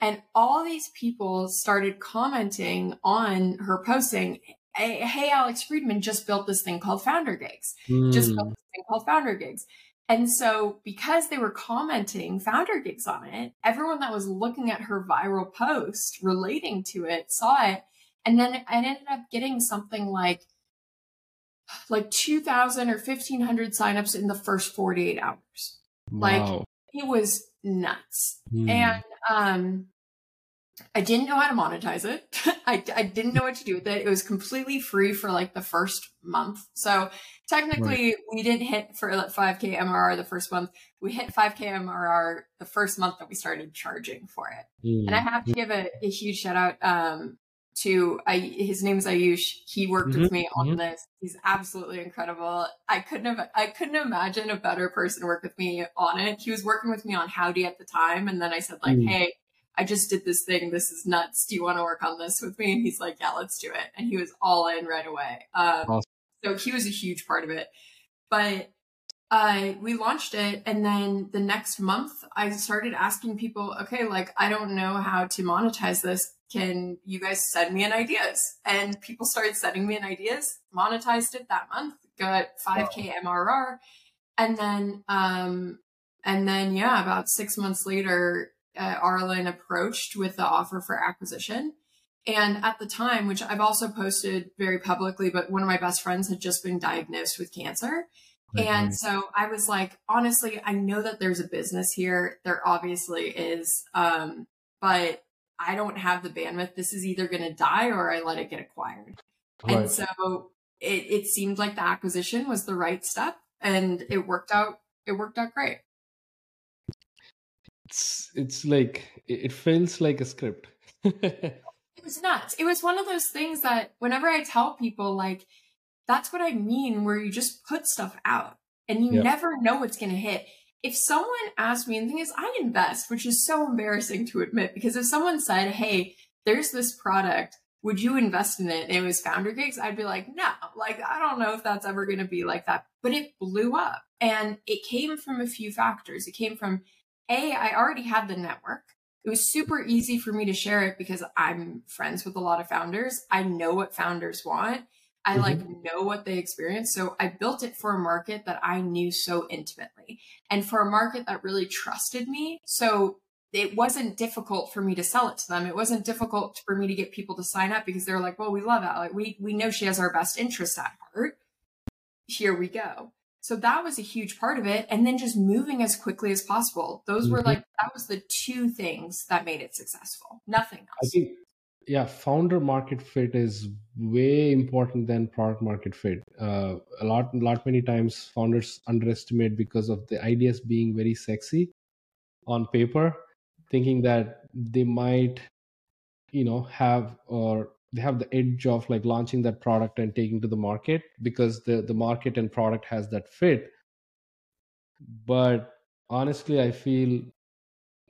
And all these people started commenting on her posting, hey, hey, Alex Friedman just built this thing called Founder Gigs, mm. just built hmm. this thing called Founder Gigs. And so, because they were commenting founder gigs on it, everyone that was looking at her viral post relating to it saw it. And then it ended up getting something like like 2000 or 1500 signups in the first 48 hours. Wow. Like it was nuts. Mm. And um I didn't know how to monetize it. I, I didn't know what to do with it. It was completely free for like the first month. So technically, right. we didn't hit for like 5K MRR the first month. We hit 5K MRR the first month that we started charging for it. Mm. And I have to give a, a huge shout out um, to I, his name is Ayush. He worked mm-hmm, with me on mm-hmm. this. He's absolutely incredible. I couldn't have I couldn't imagine a better person to work with me on it. He was working with me on Howdy at the time, and then I said like, mm. "Hey, I just did this thing. This is nuts. Do you want to work on this with me?" And he's like, "Yeah, let's do it." And he was all in right away. Um, awesome. So he was a huge part of it. But uh, we launched it and then the next month i started asking people okay like i don't know how to monetize this. Can you guys send me in ideas? And people started sending me in ideas monetized it that month got 5k mrr and then um and then yeah about six months later uh, arlen approached with the offer for acquisition. And at the time which i've also posted very publicly but one of my best friends had just been diagnosed with cancer Mm-hmm. And so I was like, honestly, I know that there's a business here. There obviously is. Um, but I don't have the bandwidth. This is either going to die or I let it get acquired. Right. And so it, it seemed like the acquisition was the right step and it worked out. It worked out great. It's, it's like, it feels like a script. it was nuts. It was one of those things that whenever I tell people like, that's what I mean, where you just put stuff out and you yep. never know what's going to hit. If someone asked me, and the thing is, I invest, which is so embarrassing to admit, because if someone said, Hey, there's this product, would you invest in it? And it was founder gigs. I'd be like, no, like, I don't know if that's ever going to be like that, but it blew up and it came from a few factors. It came from A, I already had the network. It was super easy for me to share it because I'm friends with a lot of founders. I know what founders want. I mm-hmm. like know what they experience. So I built it for a market that I knew so intimately and for a market that really trusted me. So it wasn't difficult for me to sell it to them. It wasn't difficult for me to get people to sign up because they're like, well, we love Alex. We, we know she has our best interest at heart. Here we go. So that was a huge part of it. And then just moving as quickly as possible. Those mm-hmm. were like, that was the two things that made it successful. Nothing else. I think yeah founder market fit is way important than product market fit. Uh, a lot lot many times founders underestimate because of the ideas being very sexy on paper thinking that they might you know have or they have the edge of like launching that product and taking to the market because the the market and product has that fit. But honestly i feel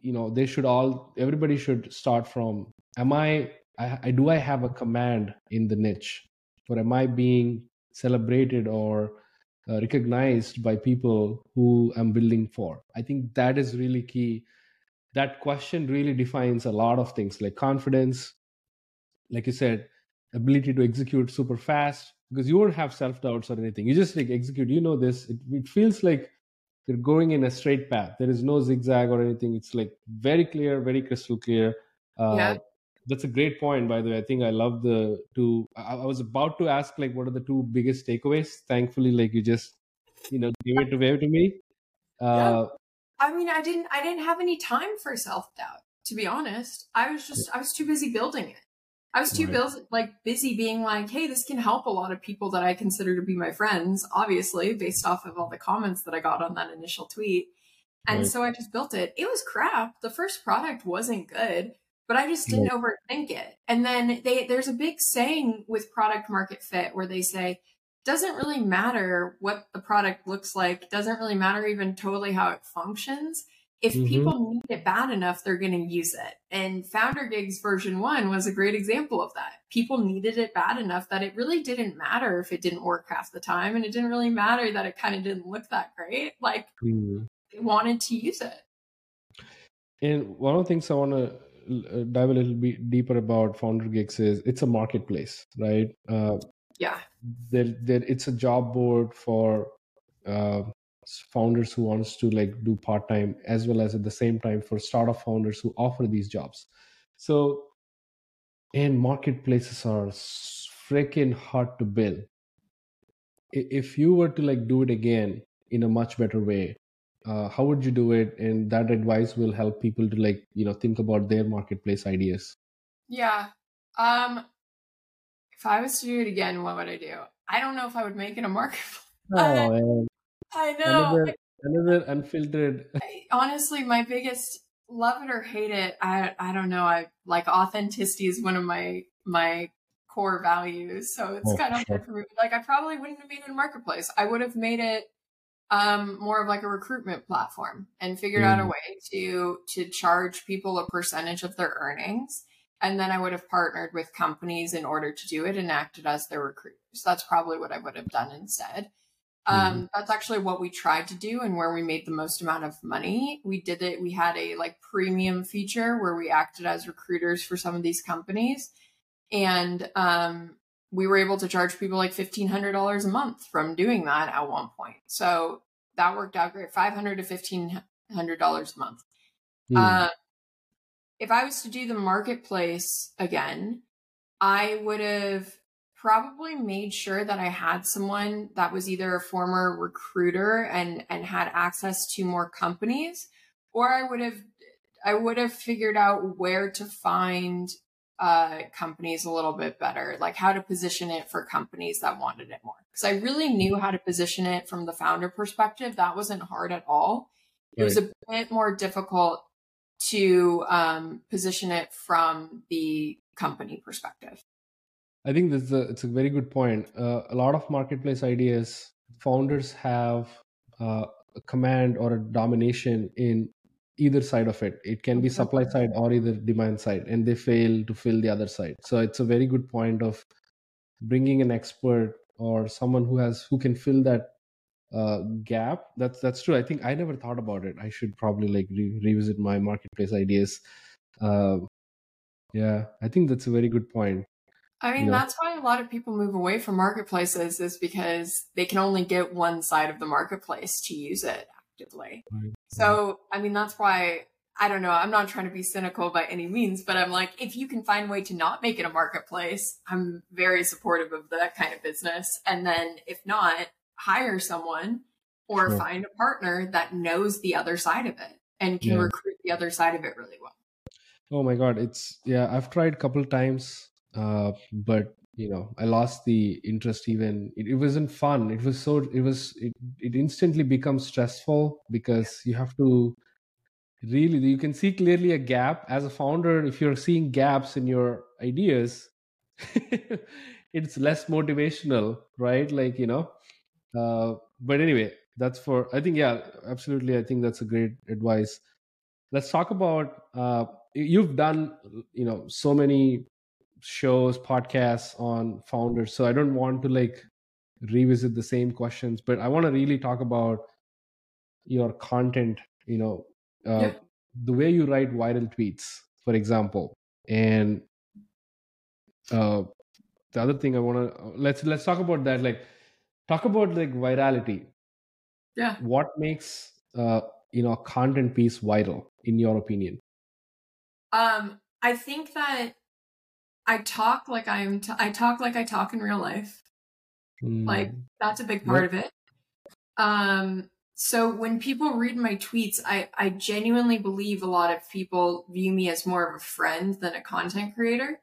you know they should all everybody should start from am i I, I do I have a command in the niche, or am I being celebrated or uh, recognized by people who I'm building for? I think that is really key. That question really defines a lot of things like confidence, like you said, ability to execute super fast because you won't have self doubts or anything. You just like execute. You know this. It, it feels like you're going in a straight path. There is no zigzag or anything. It's like very clear, very crystal clear. Uh, yeah that's a great point by the way. I think i love the two. I, I, was about to ask like what are the two biggest takeaways? Thankfully like you just you know gave it away to me. Uh, yeah. i mean i didn't i didn't have any time for self-doubt to be honest. I was just i was too busy building it. I was too right. build, like busy being like hey this can help a lot of people that i consider to be my friends obviously based off of all the comments that i got on that initial tweet. And right. so i just built it. It was crap. The first product wasn't good but I just didn't overthink it. And then they there's a big saying with product market fit where they say doesn't really matter what the product looks like, doesn't really matter even totally how it functions. If mm-hmm. people need it bad enough, they're going to use it. And Founder Gigs version 1 was a great example of that. People needed it bad enough that it really didn't matter if it didn't work half the time and it didn't really matter that it kind of didn't look that great. Like mm-hmm. they wanted to use it. And one of the things I want to dive a little bit deeper about founder gigs is it's a marketplace right? Uh, yeah. there, there it's a job board for uh, founders who wants to like do part-time as well as at the same time for startup founders who offer these jobs. So and marketplaces are freaking hard to build. If you were to like do it again in a much better way uh, how would you do it? And that advice will help people to like you know think about their marketplace ideas. Yeah. Um if i was to do it again what would i do? I don't know if i would make it a marketplace. Oh, i know. Another, another unfiltered. I, honestly my biggest love it or hate it i i don't know. I like authenticity is one of my my core values so it's oh, kind of sure. for me. like i probably wouldn't have made it a marketplace. I would have made it um, more of like a recruitment platform and figured mm. out a mm. way to to charge people a percentage of their earnings. And then I would have partnered with companies in order to do it and acted as their recruiters. That's probably what I would have done instead. Um, mm-hmm. That's actually what we tried to do and where we made the most amount of money. We did it. We had a like premium feature where we acted as recruiters for some of these companies. And um, we were able to charge people like $1,500 a month from doing that at one point. So that worked out great. 500 to $1,500 a month. Mm. Uh, if I was to do the marketplace again, I would have probably made sure that I had someone that was either a former recruiter and and had access to more companies or I would have I would have figured out where to find uh, companies a little bit better, like how to position it for companies that wanted it more. Because I really knew how to position it from the founder perspective. That wasn't hard at all. It was a bit more difficult to um, position it from the company perspective. I think this is a, it's a very good point. Uh, a lot of marketplace ideas, founders have uh, a command or a domination in either side of it. It can be supply side or either demand side, and they fail to fill the other side. So it's a very good point of bringing an expert or someone who has who can fill that uh, gap. That's that's true. I think I never thought about it. I should probably like re- revisit my marketplace ideas. Uh, yeah, I think that's a very good point. I mean, that's why a lot of people move away from marketplaces is because they can only get one side of the marketplace to use it actively. Right. So, I mean, that's why I don't know. I'm not trying to be cynical by any means, but I'm like, if you can find a way to not make it a marketplace, I'm very supportive of that kind of business. And then if not, hire someone or sure. find a partner that knows the other side of it and can yeah. recruit the other side of it really well. Oh my God. It's, yeah, I've tried a couple times uh, but you know i lost the interest even. It, it, wasn't fun. It was so it was it, it instantly becomes stressful because you have to really you can see clearly a gap. As a founder if you're seeing gaps in your ideas it's less motivational right? Like you know uh, but anyway that's for i think yeah absolutely. I think that's a great advice. Let's talk about uh, you've done you know so many shows podcasts on founders. So i don't want to like revisit the same questions but i want to really talk about your content you know uh, yeah. the way you write viral tweets for example. And uh, the other thing i want to let's let's talk about that like talk about like virality. Yeah. What makes uh you know a content piece viral in your opinion? Um i think that I talk like I'm t- I talk like I talk in real life. Mm. Like that's a big part yep. of it. Um so when people read my tweets, I I genuinely believe a lot of people view me as more of a friend than a content creator.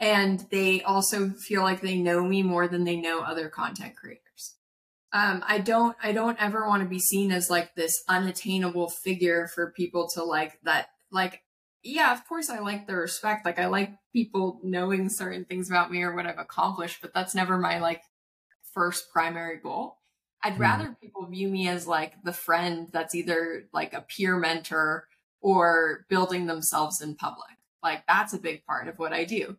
And they also feel like they know me more than they know other content creators. Um, I don't I don't ever want to be seen as like this unattainable figure for people to like that like yeah, of course I like the respect. Like I like people knowing certain things about me or what I've accomplished, but that's never my like first primary goal. I'd mm. rather people view me as like the friend that's either like a peer mentor or building themselves in public. Like that's a big part of what I do.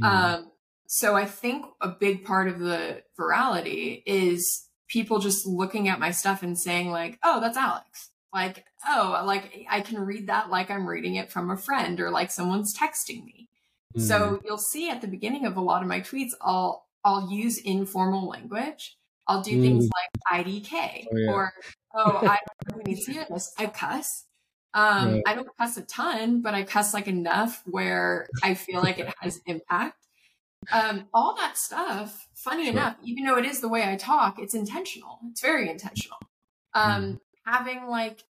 Mm. Um, so I think a big part of the virality is people just looking at my stuff and saying like, "Oh, that's Alex." Like, oh, like I can read that like I'm reading it from a friend or like someone's texting me. Mm. So mm-hmm. you'll see at the beginning of a lot of my tweets, I'll I'll use informal language. I'll do mm. things like IDK oh, yeah. or oh, I who needs to hear this. I cuss. Um, I don't cuss a ton, but I cuss like enough where I feel like it has impact. Um, all that stuff, funny sure. enough, even though it is the way I talk, it's intentional. It's very intentional. Um, mm having like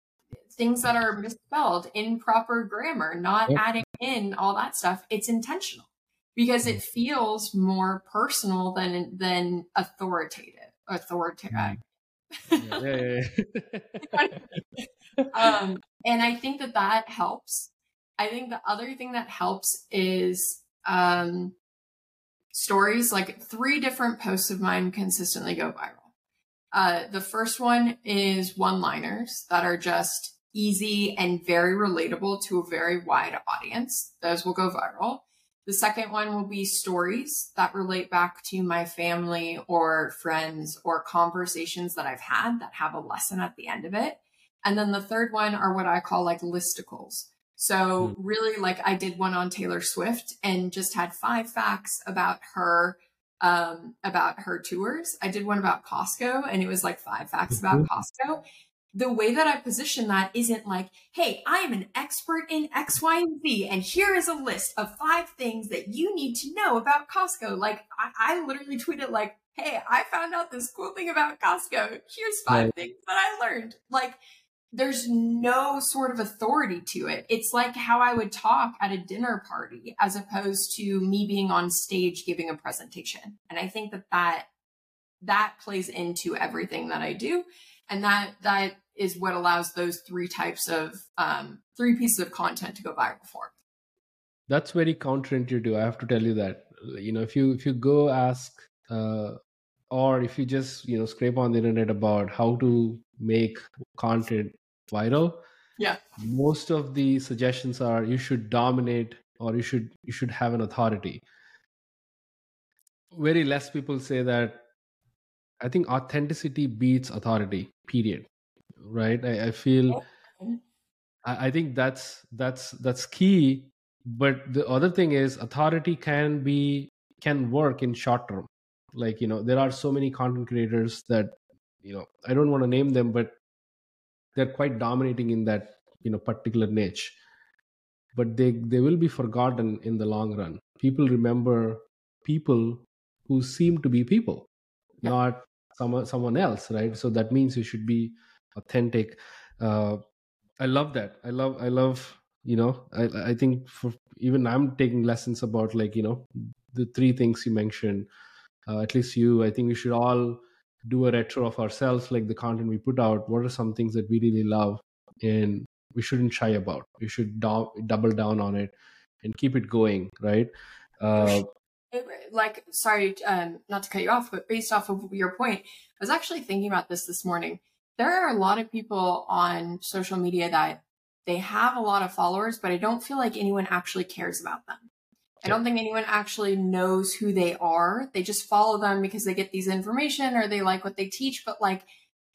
things that are misspelled, improper grammar, not yep. adding in all that stuff. It's intentional because it feels more personal than than authoritative. Authoritative. Mm. yeah, yeah. um, and I think that that helps. I think the other thing that helps is um, stories. Like three different posts of mine consistently go viral. Uh, the first one is one liners that are just easy and very relatable to a very wide audience. Those will go viral. The second one will be stories that relate back to my family or friends or conversations that I've had that have a lesson at the end of it. And then the third one are what I call like listicles. So mm. really like I did one on Taylor Swift and just had five facts about her um about her tours. I did one about Costco and it was like five facts about mm-hmm. Costco the way that I position that isn't like, hey, I am an expert in X, Y, and Z, and here is a list of five things that you need to know about Costco. Like, I, I literally tweeted, like, hey, I found out this cool thing about Costco. Here's five right. things that I learned. Like, there's no sort of authority to it. It's like how I would talk at a dinner party as opposed to me being on stage giving a presentation. And I think that that, that plays into everything that I do and that that is what allows those three types of um, three pieces of content to go viral for that's very counterintuitive i have to tell you that you know if you if you go ask uh, or if you just you know scrape on the internet about how to make content viral yeah most of the suggestions are you should dominate or you should you should have an authority very less people say that I think authenticity beats authority. Period. Right. I, I feel. I, I think that's that's that's key. But the other thing is authority can be can work in short term. Like you know, there are so many content creators that you know I don't want to name them, but they're quite dominating in that you know particular niche. But they they will be forgotten in the long run. People remember people who seem to be people, yeah. not someone someone else right so that means you should be authentic uh, i love that i love i love you know i i think for even i'm taking lessons about like you know the three things you mentioned uh, at least you i think we should all do a retro of ourselves like the content we put out what are some things that we really love and we shouldn't shy about? We should do- double down on it and keep it going right? Uh, like sorry um, not to cut you off but based off of your point i was actually thinking about this this morning. There are a lot of people on social media that they have a lot of followers but i don't feel like anyone actually cares about them i don't think anyone actually knows who they are. They just follow them because they get these information or they like what they teach but like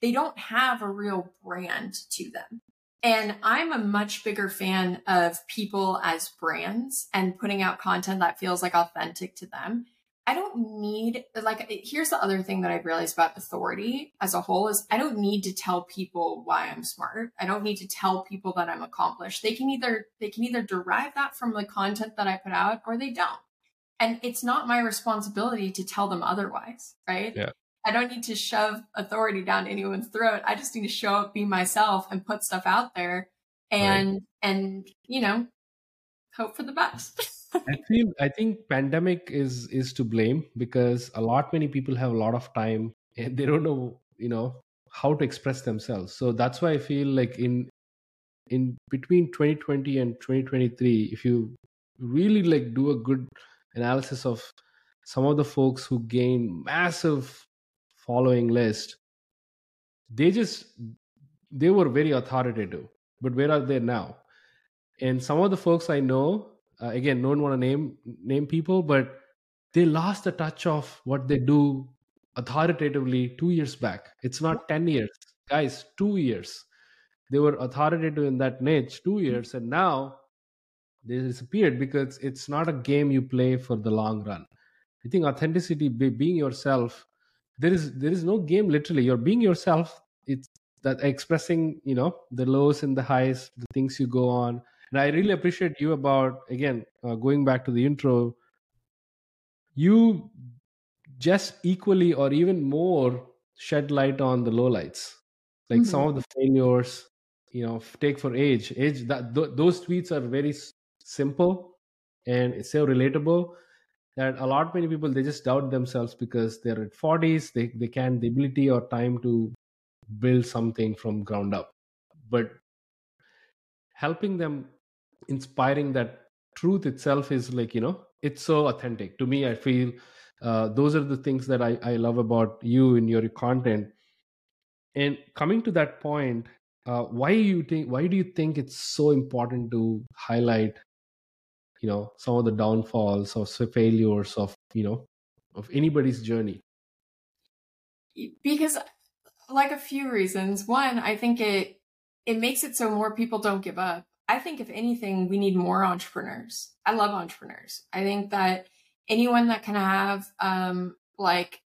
they don't have a real brand to them. And I'm a much bigger fan of people as brands and putting out content that feels like authentic to them. I don't need like here's the other thing that I've realized about authority as a whole is I don't need to tell people why I'm smart. I don't need to tell people that I'm accomplished. They can either they can either derive that from the content that I put out or they don't. And it's not my responsibility to tell them otherwise, right? Yeah. I don't need to shove authority down anyone's throat. I just need to show up, be myself, and put stuff out there, and right. and you know, hope for the best. I feel I think pandemic is is to blame because a lot many people have a lot of time and they don't know you know how to express themselves. So that's why I feel like in in between 2020 and 2023, if you really like do a good analysis of some of the folks who gain massive following list they just they were very authoritative but where are they now and some of the folks i know uh, again don't want to name name people but they lost the touch of what they do authoritatively two years back. It's not 10 years. Guys two years. They were authoritative in that niche two years and now they disappeared because it's not a game you play for the long run. I think authenticity being yourself there is there is no game literally. You're being yourself. It's that expressing you know the lows and the highs the things you go on and i really appreciate you about again uh, going back to the intro. You just equally or even more shed light on the lowlights. Like mm-hmm. some of the failures you know take for age age that th- those tweets are very s- simple and it's so relatable that a lot many people they just doubt themselves because they're at 40s they, they can't the ability or time to build something from ground up. But helping them inspiring that truth itself is like you know it's so authentic. To me i feel uh, those are the things that I, I love about you and your content. And coming to that point uh, why you think why do you think it's so important to highlight you know some of the downfalls or failures of you know of anybody's journey? Because like a few reasons. One i think it it makes it so more people don't give up i think if anything we need more entrepreneurs. I love entrepreneurs. I think that anyone that can have um like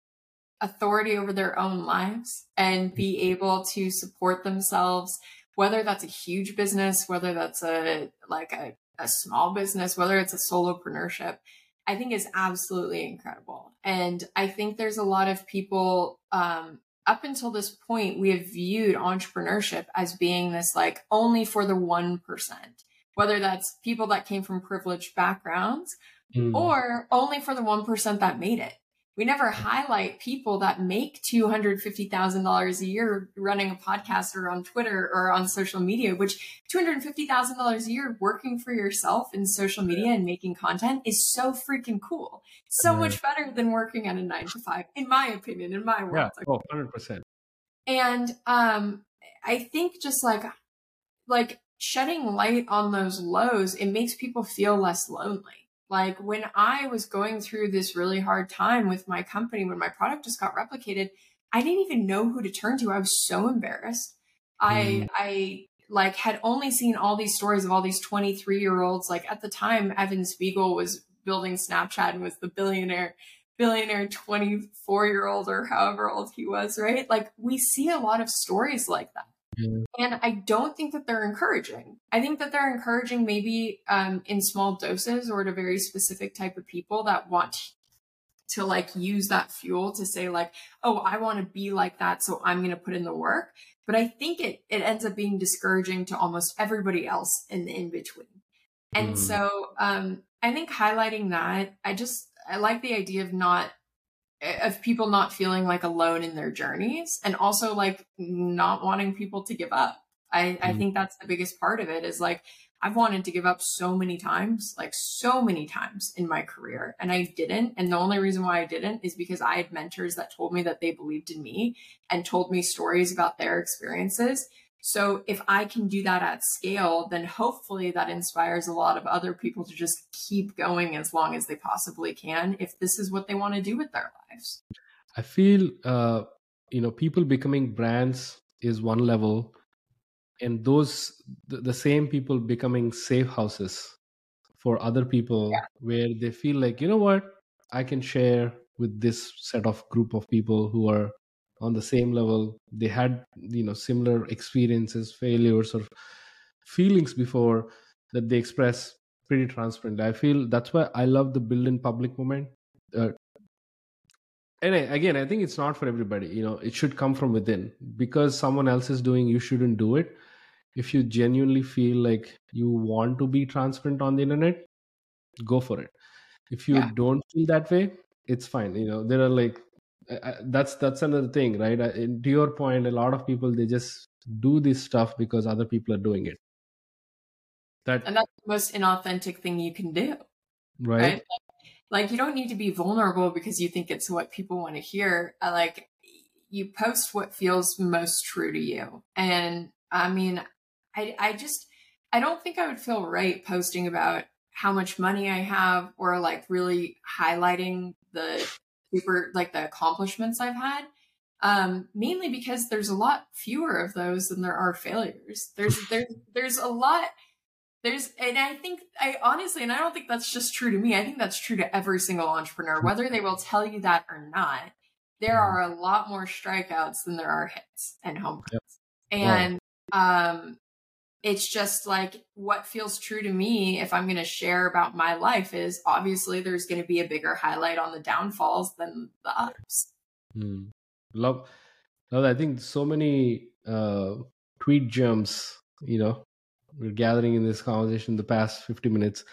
authority over their own lives and be able to support themselves whether that's a huge business whether that's a like a, a small business whether it's a solopreneurship i think is absolutely incredible. And i think there's a lot of people um, up until this point we have viewed entrepreneurship as being this like only for the 1% whether that's people that came from privileged backgrounds mm. or only for the 1% that made it we never highlight people that make $250,000 a year running a podcast or on Twitter or on social media, which $250,000 a year working for yourself in social media and making content is so freaking cool. So yeah. much better than working at a nine to five, in my opinion, in my world. Yeah, oh, 100%. And um, I think just like, like shedding light on those lows, it makes people feel less lonely like when I was going through this really hard time with my company, when my product just got replicated, I didn't even know who to turn to. I was so embarrassed. Mm. I, I like had only seen all these stories of all these 23 year olds. Like at the time, Evan Spiegel was building Snapchat and was the billionaire, billionaire 24 year old or however old he was, right? Like we see a lot of stories like that. And I don't think that they're encouraging. I think that they're encouraging maybe um, in small doses or to very specific type of people that want to like use that fuel to say like, oh, I want to be like that, so I'm going to put in the work. But I think it it ends up being discouraging to almost everybody else in the in between. And mm. so um, I think highlighting that, I just I like the idea of not of people not feeling like alone in their journeys and also like not wanting people to give up. I, mm. I think that's the biggest part of it is like I've wanted to give up so many times, like so many times in my career, and I didn't. And the only reason why I didn't is because I had mentors that told me that they believed in me and told me stories about their experiences. So if I can do that at scale, then hopefully that inspires a lot of other people to just keep going as long as they possibly can if this is what they want to do with their lives. I feel uh you know people becoming brands is one level and those the, the same people becoming safe houses for other people yeah. where they feel like you know what I can share with this set of group of people who are on the same level. They had you know similar experiences failures or feelings before that they express pretty transparently. I feel that's why i love the build in public moment. Uh, and I, again i think it's not for everybody you know it should come from within. Because someone else is doing you shouldn't do it. If you genuinely feel like you want to be transparent on the internet go for it. If you yeah. don't feel that way it's fine you know. There are like that's that's another thing right? To your point a lot of people they just do this stuff because other people are doing it. That and that's the most inauthentic thing you can do right, right? Like, you don't need to be vulnerable because you think it's what people want to hear like you post what feels most true to you. And i mean i i just i don't think i would feel right posting about how much money i have or like really highlighting the super like the accomplishments I've had. Um, mainly because there's a lot fewer of those than there are failures. There's there's there's a lot there's and I think I honestly and I don't think that's just true to me. I think that's true to every single entrepreneur, whether they will tell you that or not. There are a lot more strikeouts than there are hits and home runs. Yep. And um it's just like what feels true to me if I'm going to share about my life is obviously there's going to be a bigger highlight on the downfalls than the ups. Mm. Love, love. I think so many uh, tweet gems. You know, we're gathering in this conversation the past 50 minutes.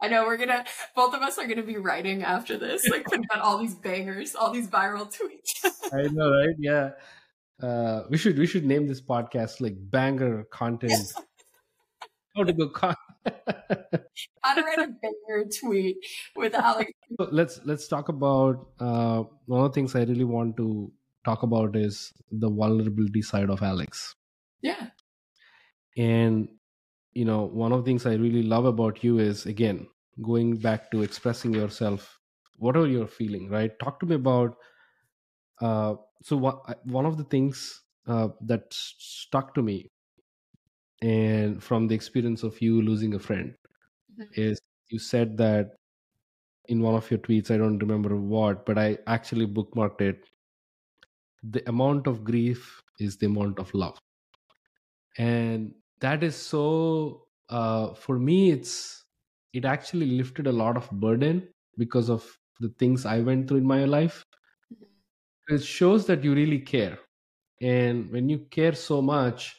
I know we're gonna both of us are gonna be writing after this, like putting out all these bangers, all these viral tweets. I know, right? Yeah. Uh, we should we should name this podcast like banger content how to go con- how to write a banger tweet with Alex. So let's let's talk about uh, one of the things I really want to talk about is the vulnerability side of Alex. Yeah. And you know, one of the things I really love about you is again, going back to expressing yourself whatever you're feeling right talk to me about uh, so what, one of the things uh, that stuck to me and from the experience of you losing a friend mm-hmm. is you said that in one of your tweets i don't remember what but i actually bookmarked it the amount of grief is the amount of love and that is so uh, for me it's it actually lifted a lot of burden because of the things i went through in my life mm-hmm. it shows that you really care and when you care so much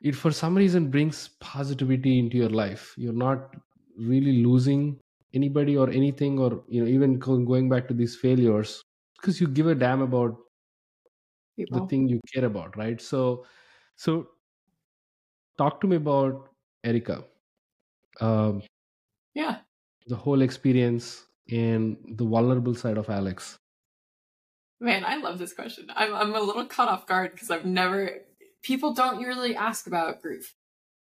it for some reason brings positivity into your life. You're not really losing anybody or anything or you know even going back to these failures because you give a damn about People. the thing you care about right? So so talk to me about erica. Um, yeah. the whole experience and the vulnerable side of alex. Man i love this question. I'm, I'm a little caught off guard because i've never people don't really ask about grief.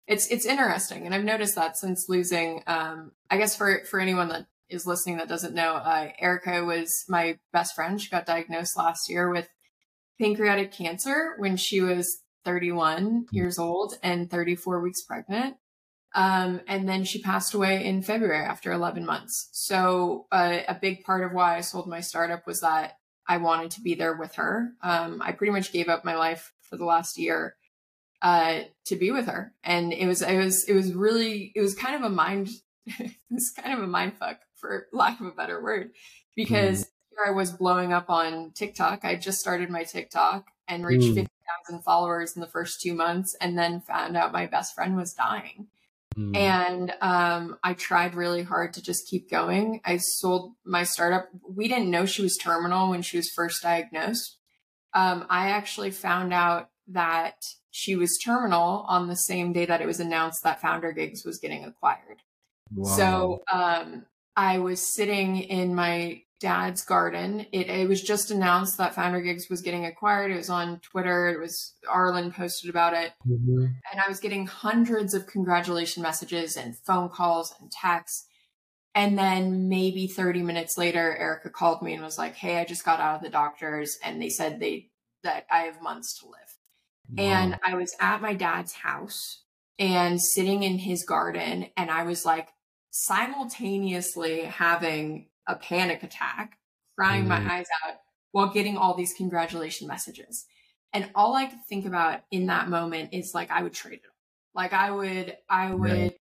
It's it's interesting and i've noticed that since losing um i guess for for anyone that is listening that doesn't know uh, erica was my best friend. She got diagnosed last year with pancreatic cancer when she was 31 years old and 34 weeks pregnant. Um, and then she passed away in february after 11 months. So uh, a big part of why i sold my startup was that i wanted to be there with her. Um, i pretty much gave up my life for the last year uh, to be with her. And it was, it was, it was really, it was kind of a mind, it was kind of a mind fuck for lack of a better word, because mm. here I was blowing up on TikTok. I just started my TikTok and reached mm. 50,000 followers in the first two months and then found out my best friend was dying. Mm. And um, I tried really hard to just keep going. I sold my startup. We didn't know she was terminal when she was first diagnosed. Um, I actually found out that she was terminal on the same day that it was announced that Founder Gigs was getting acquired. Wow. So um, I was sitting in my dad's garden. It, it was just announced that Founder Gigs was getting acquired. It was on Twitter. It was Arlen posted about it. Mm-hmm. And I was getting hundreds of congratulation messages and phone calls and texts. And then maybe 30 minutes later, Erica called me and was like, Hey, I just got out of the doctors and they said they that I have months to live. Wow. And I was at my dad's house and sitting in his garden, and I was like simultaneously having a panic attack, crying mm. my eyes out while getting all these congratulation messages. And all I could think about in that moment is like, I would trade it. Like, I would, I would, right.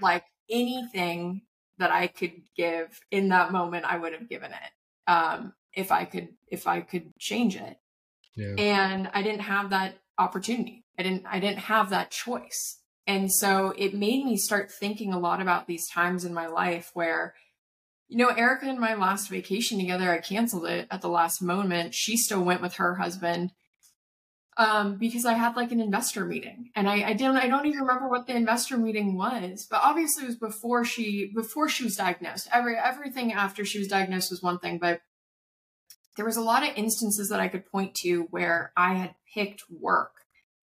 like anything that I could give in that moment, I would have given it. Um, if I could, if I could change it. Yeah. And I didn't have that opportunity. I didn't I didn't have that choice. And so it made me start thinking a lot about these times in my life where you know, Erica and my last vacation together, I canceled it at the last moment. She still went with her husband um, because I had like an investor meeting, and I, I didn't. I don't even remember what the investor meeting was, but obviously it was before she before she was diagnosed. Every everything after she was diagnosed was one thing, but there was a lot of instances that I could point to where I had picked work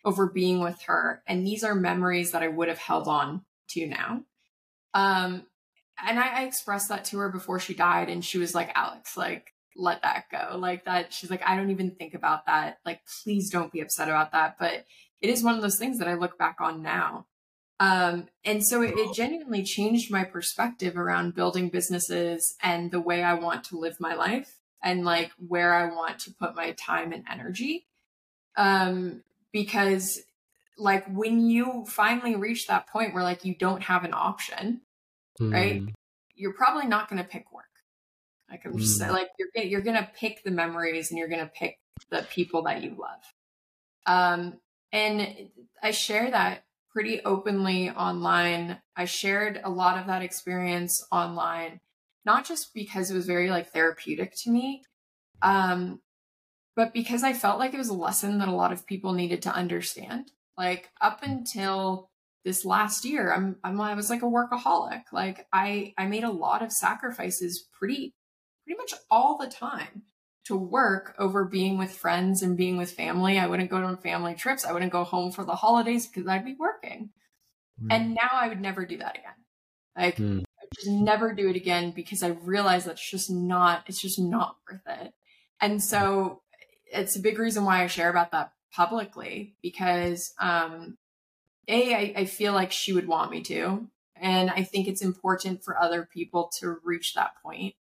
over being with her. And these are memories that I would have held on to now. Um, and I, I expressed that to her before she died. And she was like, Alex, like, let that go. Like that. She's like, I don't even think about that. Like, please don't be upset about that. But it is one of those things that I look back on now. Um, and so it, it genuinely changed my perspective around building businesses and the way I want to live my life and like where I want to put my time and energy. Um, because like when you finally reach that point where like you don't have an option, mm. right? You're probably not going to pick work. Like I'm just mm. like you're you're to pick the memories and you're to pick the people that you love. Um, and I share that pretty openly online. I shared a lot of that experience online not just because it was very like therapeutic to me, um, but because I felt like it was a lesson that a lot of people needed to understand. Like up until this last year, I'm, I'm I was like a workaholic. Like I I made a lot of sacrifices pretty pretty much all the time to work over being with friends and being with family. I wouldn't go on family trips. I wouldn't go home for the holidays because I'd be working. Mm. And now I would never do that again. Like Mm. just never do it again because I realized that's just not it's just not worth it. And so it's a big reason why I share about that publicly because um a I, I feel like she would want me to and I think it's important for other people to reach that point.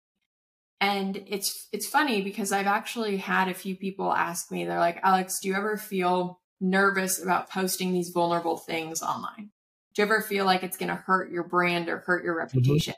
And it's it's funny because I've actually had a few people ask me they're like Alex, do you ever feel nervous about posting these vulnerable things online? Do you ever feel like it's going to hurt your brand or hurt your mm-hmm. reputation?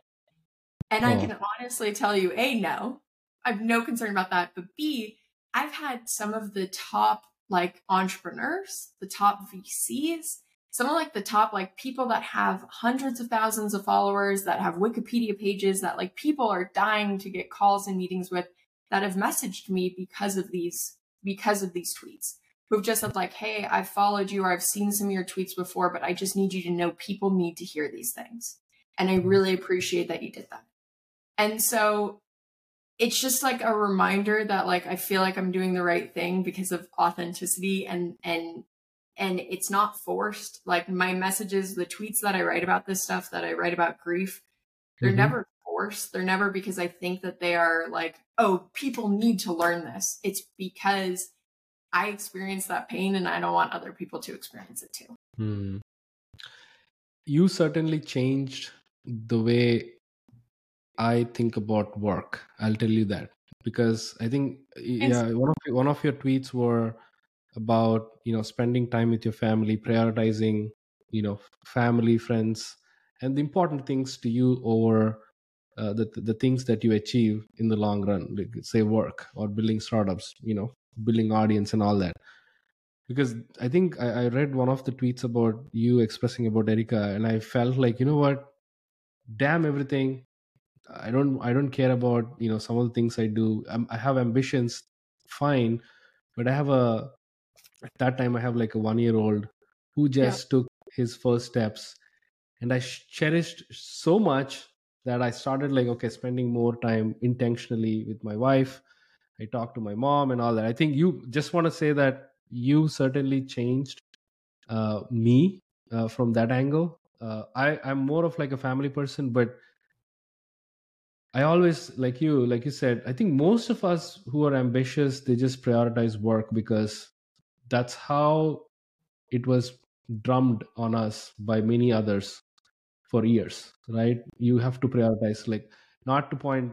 And I Oh. can honestly tell you, A, no, I have no concern about that. But B, I've had some of the top like entrepreneurs, the top VCs, some of like the top like people that have hundreds of thousands of followers, that have Wikipedia pages, that like people are dying to get calls and meetings with that have messaged me because of these because of these tweets. Who've just said like hey i've followed you or i've seen some of your tweets before but i just need you to know people need to hear these things. And i mm-hmm. really appreciate that you did that. And so it's just like a reminder that like i feel like i'm doing the right thing because of authenticity and and and it's not forced like my messages the tweets that i write about this stuff that i write about grief they're Mhm. never forced they're never because i think that they are like oh people need to learn this it's because i experienced that pain and i don't want other people to experience it too Hmm. You certainly changed the way I think about work. I'll tell you that because I think yeah, one of one of your tweets were about you know spending time with your family, prioritizing you know family, friends, and the important things to you over uh, the the things that you achieve in the long run, like say work or building startups, you know, building audience and all that because I think I, I read one of the tweets about you expressing about Erica, and I felt like you know what, damn everything. I don't I don't care about you know some of the things I do. i I have ambitions, fine, but I have a at that time I have like a one year old who just took his first steps, and I sh- cherished so much that I started like okay spending more time intentionally with my wife. I talked to my mom and all that. I think you just want to say that you certainly changed uh, me uh, from that angle. Uh, I I'm more of like a family person, but I always like you, like you said. I think most of us who are ambitious, they just prioritize work because that's how it was drummed on us by many others for years, right? You have to prioritize, like not to point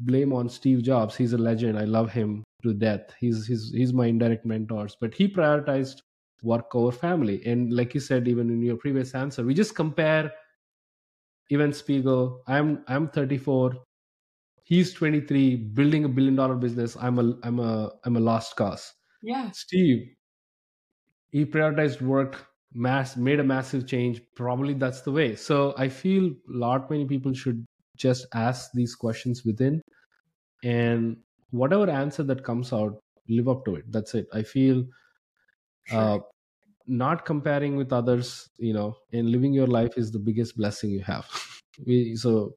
blame on Steve Jobs. He's a legend. I love him to death. He's he's he's my indirect mentors, but he prioritized work over family. And like you said, even in your previous answer, we just compare. Evan Spiegel, I'm I'm 34. He's 23, building a billion dollar business. I'm a I'm a I'm a lost cause. yeah Steve, he prioritized work, mass made a massive change. Probably that's the way. So I feel a lot many people should just ask these questions within, and whatever answer that comes out, live up to it. That's it. I feel uh, not comparing with others, you know, and living your life is the biggest blessing you have. we so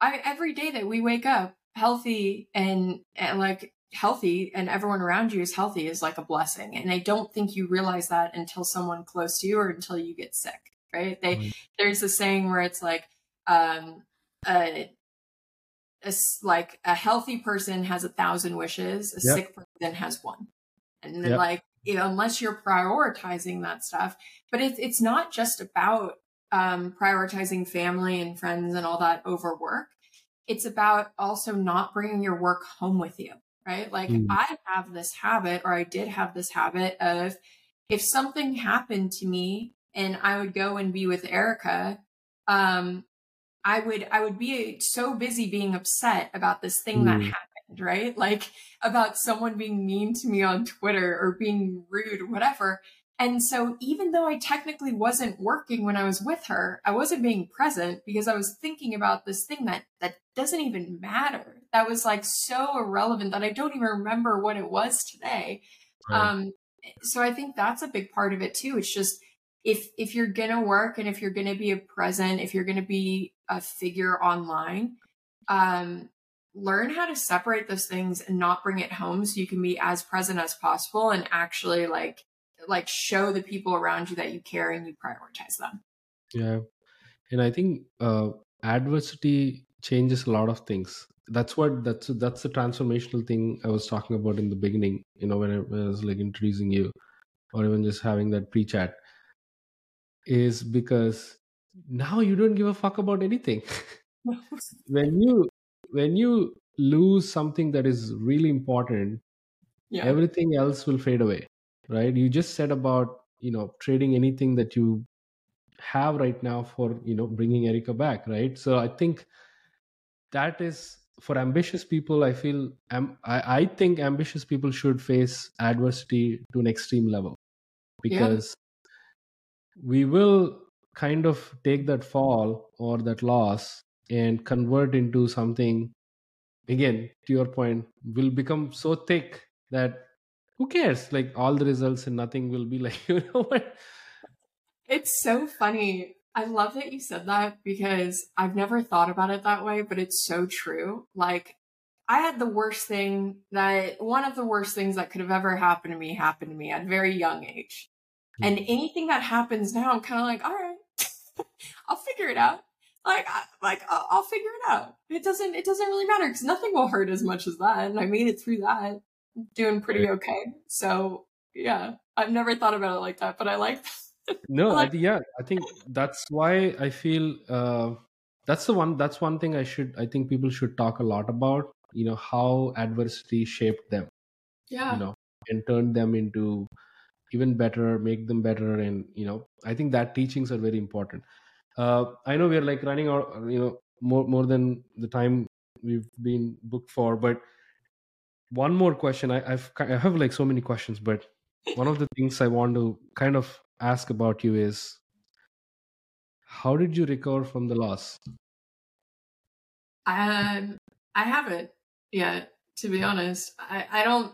I every day that we wake up healthy and, and like healthy and everyone around you is healthy is like a blessing. And I don't think you realize that until someone close to you or until you get sick, right? They Right. there's a saying where it's like um a, a like a healthy person has a thousand wishes, a Yep. sick person has one. And then Yep. like you know, unless you're prioritizing that stuff, but it's it's not just about um, prioritizing family and friends and all that over work. It's about also not bringing your work home with you, right? Like Mm. I have this habit, or I did have this habit of if something happened to me and I would go and be with Erica, um, I would I would be so busy being upset about this thing that Mm. happened, right? Like about someone being mean to me on Twitter or being rude or whatever. And so even though I technically wasn't working when I was with her, I wasn't being present because I was thinking about this thing that that doesn't even matter. That was like so irrelevant that I don't even remember what it was today. Right. Um so I think that's a big part of it too. It's just if if you're gonna work and if you're gonna be a present, if you're gonna be a figure online, um, learn how to separate those things and not bring it home so you can be as present as possible and actually like like show the people around you that you care and you prioritize them. Yeah, and I think uh, adversity changes a lot of things that's what that's that's the transformational thing i was talking about in the beginning you know when i was like introducing you or even just having that pre-chat is because now you don't give a fuck about anything. When you when you lose something that is really important yeah. everything else will fade away right? You just said about you know trading anything that you have right now for you know bringing erica back right? So i think that is for ambitious people i feel um, I, I think ambitious people should face adversity to an extreme level. Because yeah. we will kind of take that fall or that loss and convert into something again to your point will become so thick that who cares? Like all the results and nothing will be like you know what? It's so funny i love that you said that because i've never thought about it that way but it's so true like i had the worst thing that one of the worst things that could have ever happened to me happened to me at a very young age mm-hmm. and anything that happens now i'm kind of like all right i'll figure it out like I, like I'll, I'll figure it out it doesn't it doesn't really matter because nothing will hurt as much as that and i made it through that doing pretty okay. So yeah, I've never thought about it like that, but I like. No, I yeah, I think that's why I feel uh, that's the one. That's one thing I should. I think people should talk a lot about. You know how adversity shaped them. Yeah. You know, and turned them into even better, make them better, and you know, I think that teachings are very important. Uh, I know we're like running out, you know, more more than the time we've been booked for, but one more question. I, I've I have like so many questions, but one of the things I want to kind of ask about you is how did you recover from the loss? Um, I haven't yet, to be honest. I, I don't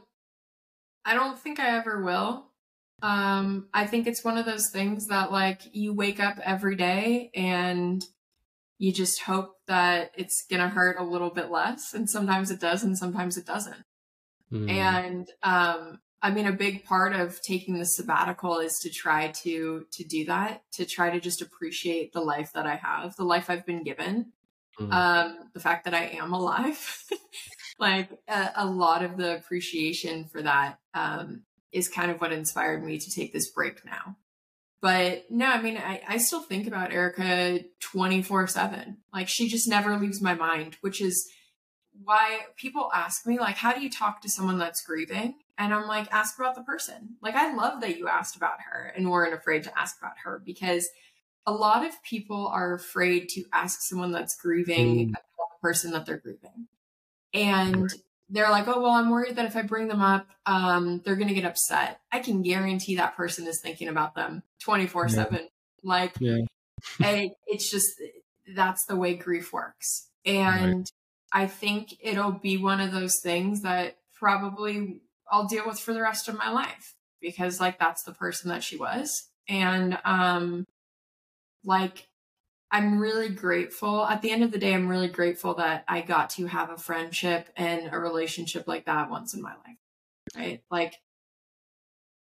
I don't think I ever will. Um, I think it's one of those things that like you wake up every day and you just hope that it's gonna hurt a little bit less. And sometimes it does and sometimes it doesn't. Mm. And um, I mean, a big part of taking the sabbatical is to try to to do that, to try to just appreciate the life that I have, the life I've been given, mm. um, the fact that I am alive. like a, a, lot of the appreciation for that um, is kind of what inspired me to take this break now. But no, I mean, I, I still think about Erica 24 7. Like, she just never leaves my mind, which is why people ask me like how do you talk to someone that's grieving and i'm like ask about the person. Like i love that you asked about her and weren't afraid to ask about her because a lot of people are afraid to ask someone that's grieving mm. about the person that they're grieving. And they're like oh well i'm worried that if i bring them up um, they're going to get upset. I can guarantee that person is thinking about them 24 yeah. 7 like yeah. it's just that's the way grief works. And right I think it'll be one of those things that probably I'll deal with for the rest of my life because like that's the person that she was. And um like I'm really grateful. At the end of the day, I'm really grateful that I got to have a friendship and a relationship like that once in my life. Right? Like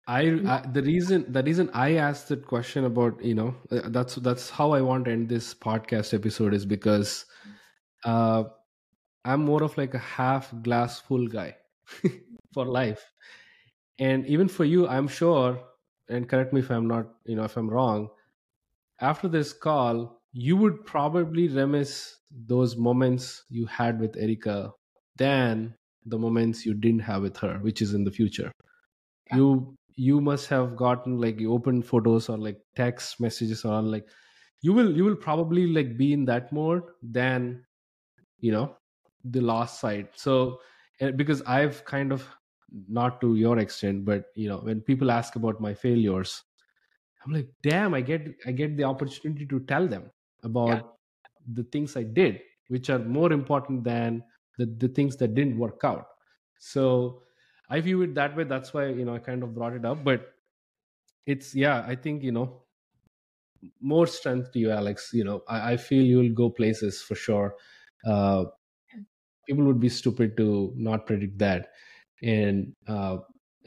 I, I, the reason the reason I asked that question about you know uh, that's that's how I want to end this podcast episode is because uh I'm more of like a half glass full guy for life. And even for you, I'm sure, and correct me if I'm not, you know, if I'm wrong, after this call, you would probably remiss those moments you had with Erica than the moments you didn't have with her, which is in the future. Yeah. You you must have gotten like you open photos or like text messages or like you will you will probably like be in that mode than you know the lost side so eh, because i've kind of not to your extent but you know when people ask about my failures i'm like damn i get i get the opportunity to tell them about yeah. the things i did which are more important than the, the things that didn't work out. So i view it that way. That's why you know i kind of brought it up but it's yeah i think you know more strength to you alex. You know i, I feel you'll go places for sure. Uh, people would be stupid to not predict that. And uh,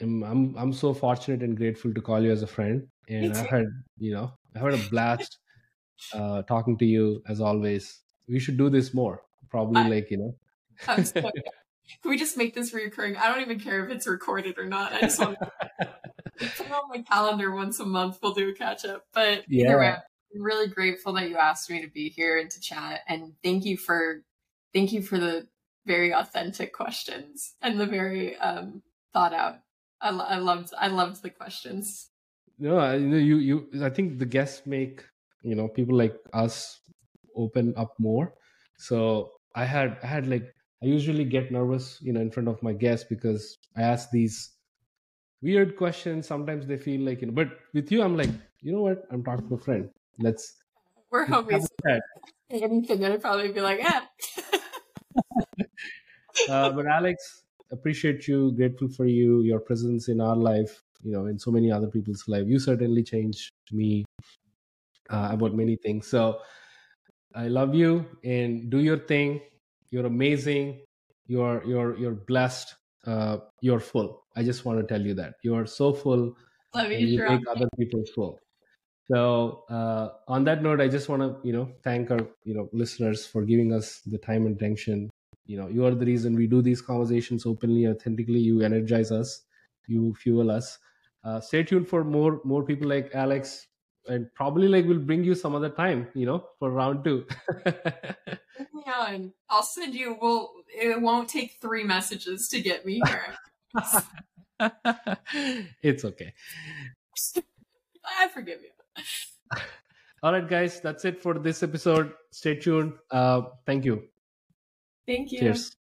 I'm, I'm I'm so fortunate and grateful to call you as a friend. And I've had you know I had a blast uh, talking to you as always. we should do this more. Probably I- like you know. So- Can we just make this reoccurring? I don't even care if it's recorded or not. I just want to put it on my calendar once a month. We'll do a catch up. But either way, Yeah. I'm really grateful that you asked me to be here and to chat. And thank you for thank you for the very authentic questions and the very um, thought out. I, lo- I loved I loved the questions. no I- you know you you i think the guests make you know people like us open up more so i had i had like i usually get nervous you know in front of my guests because i ask these weird questions sometimes they feel like you know but with you i'm like you know what i'm talking to a friend let's We're homies. Anything I'd probably be like, yeah. uh, but alex appreciate you grateful for you your presence in our life you know in so many other people's life. You certainly changed me uh, about many things. So i love you and do your thing. You're amazing. You're you're you're blessed uh, you're full. I just want to tell you that. You're so full Love you, you make other people full. So uh, on that note i just want to you know thank our you know listeners for giving us the time and attention you know you are the reason we do these conversations openly authentically. You energize us. You fuel us. Uh, stay tuned for more more people like alex. And probably like we'll bring you some other time you know for round two. Yeah, and I'll send you. Well, it won't take three messages to get me here. it's okay. I forgive you. all right guys. That's it for this episode. Stay tuned. Uh, thank you Thank you. cheers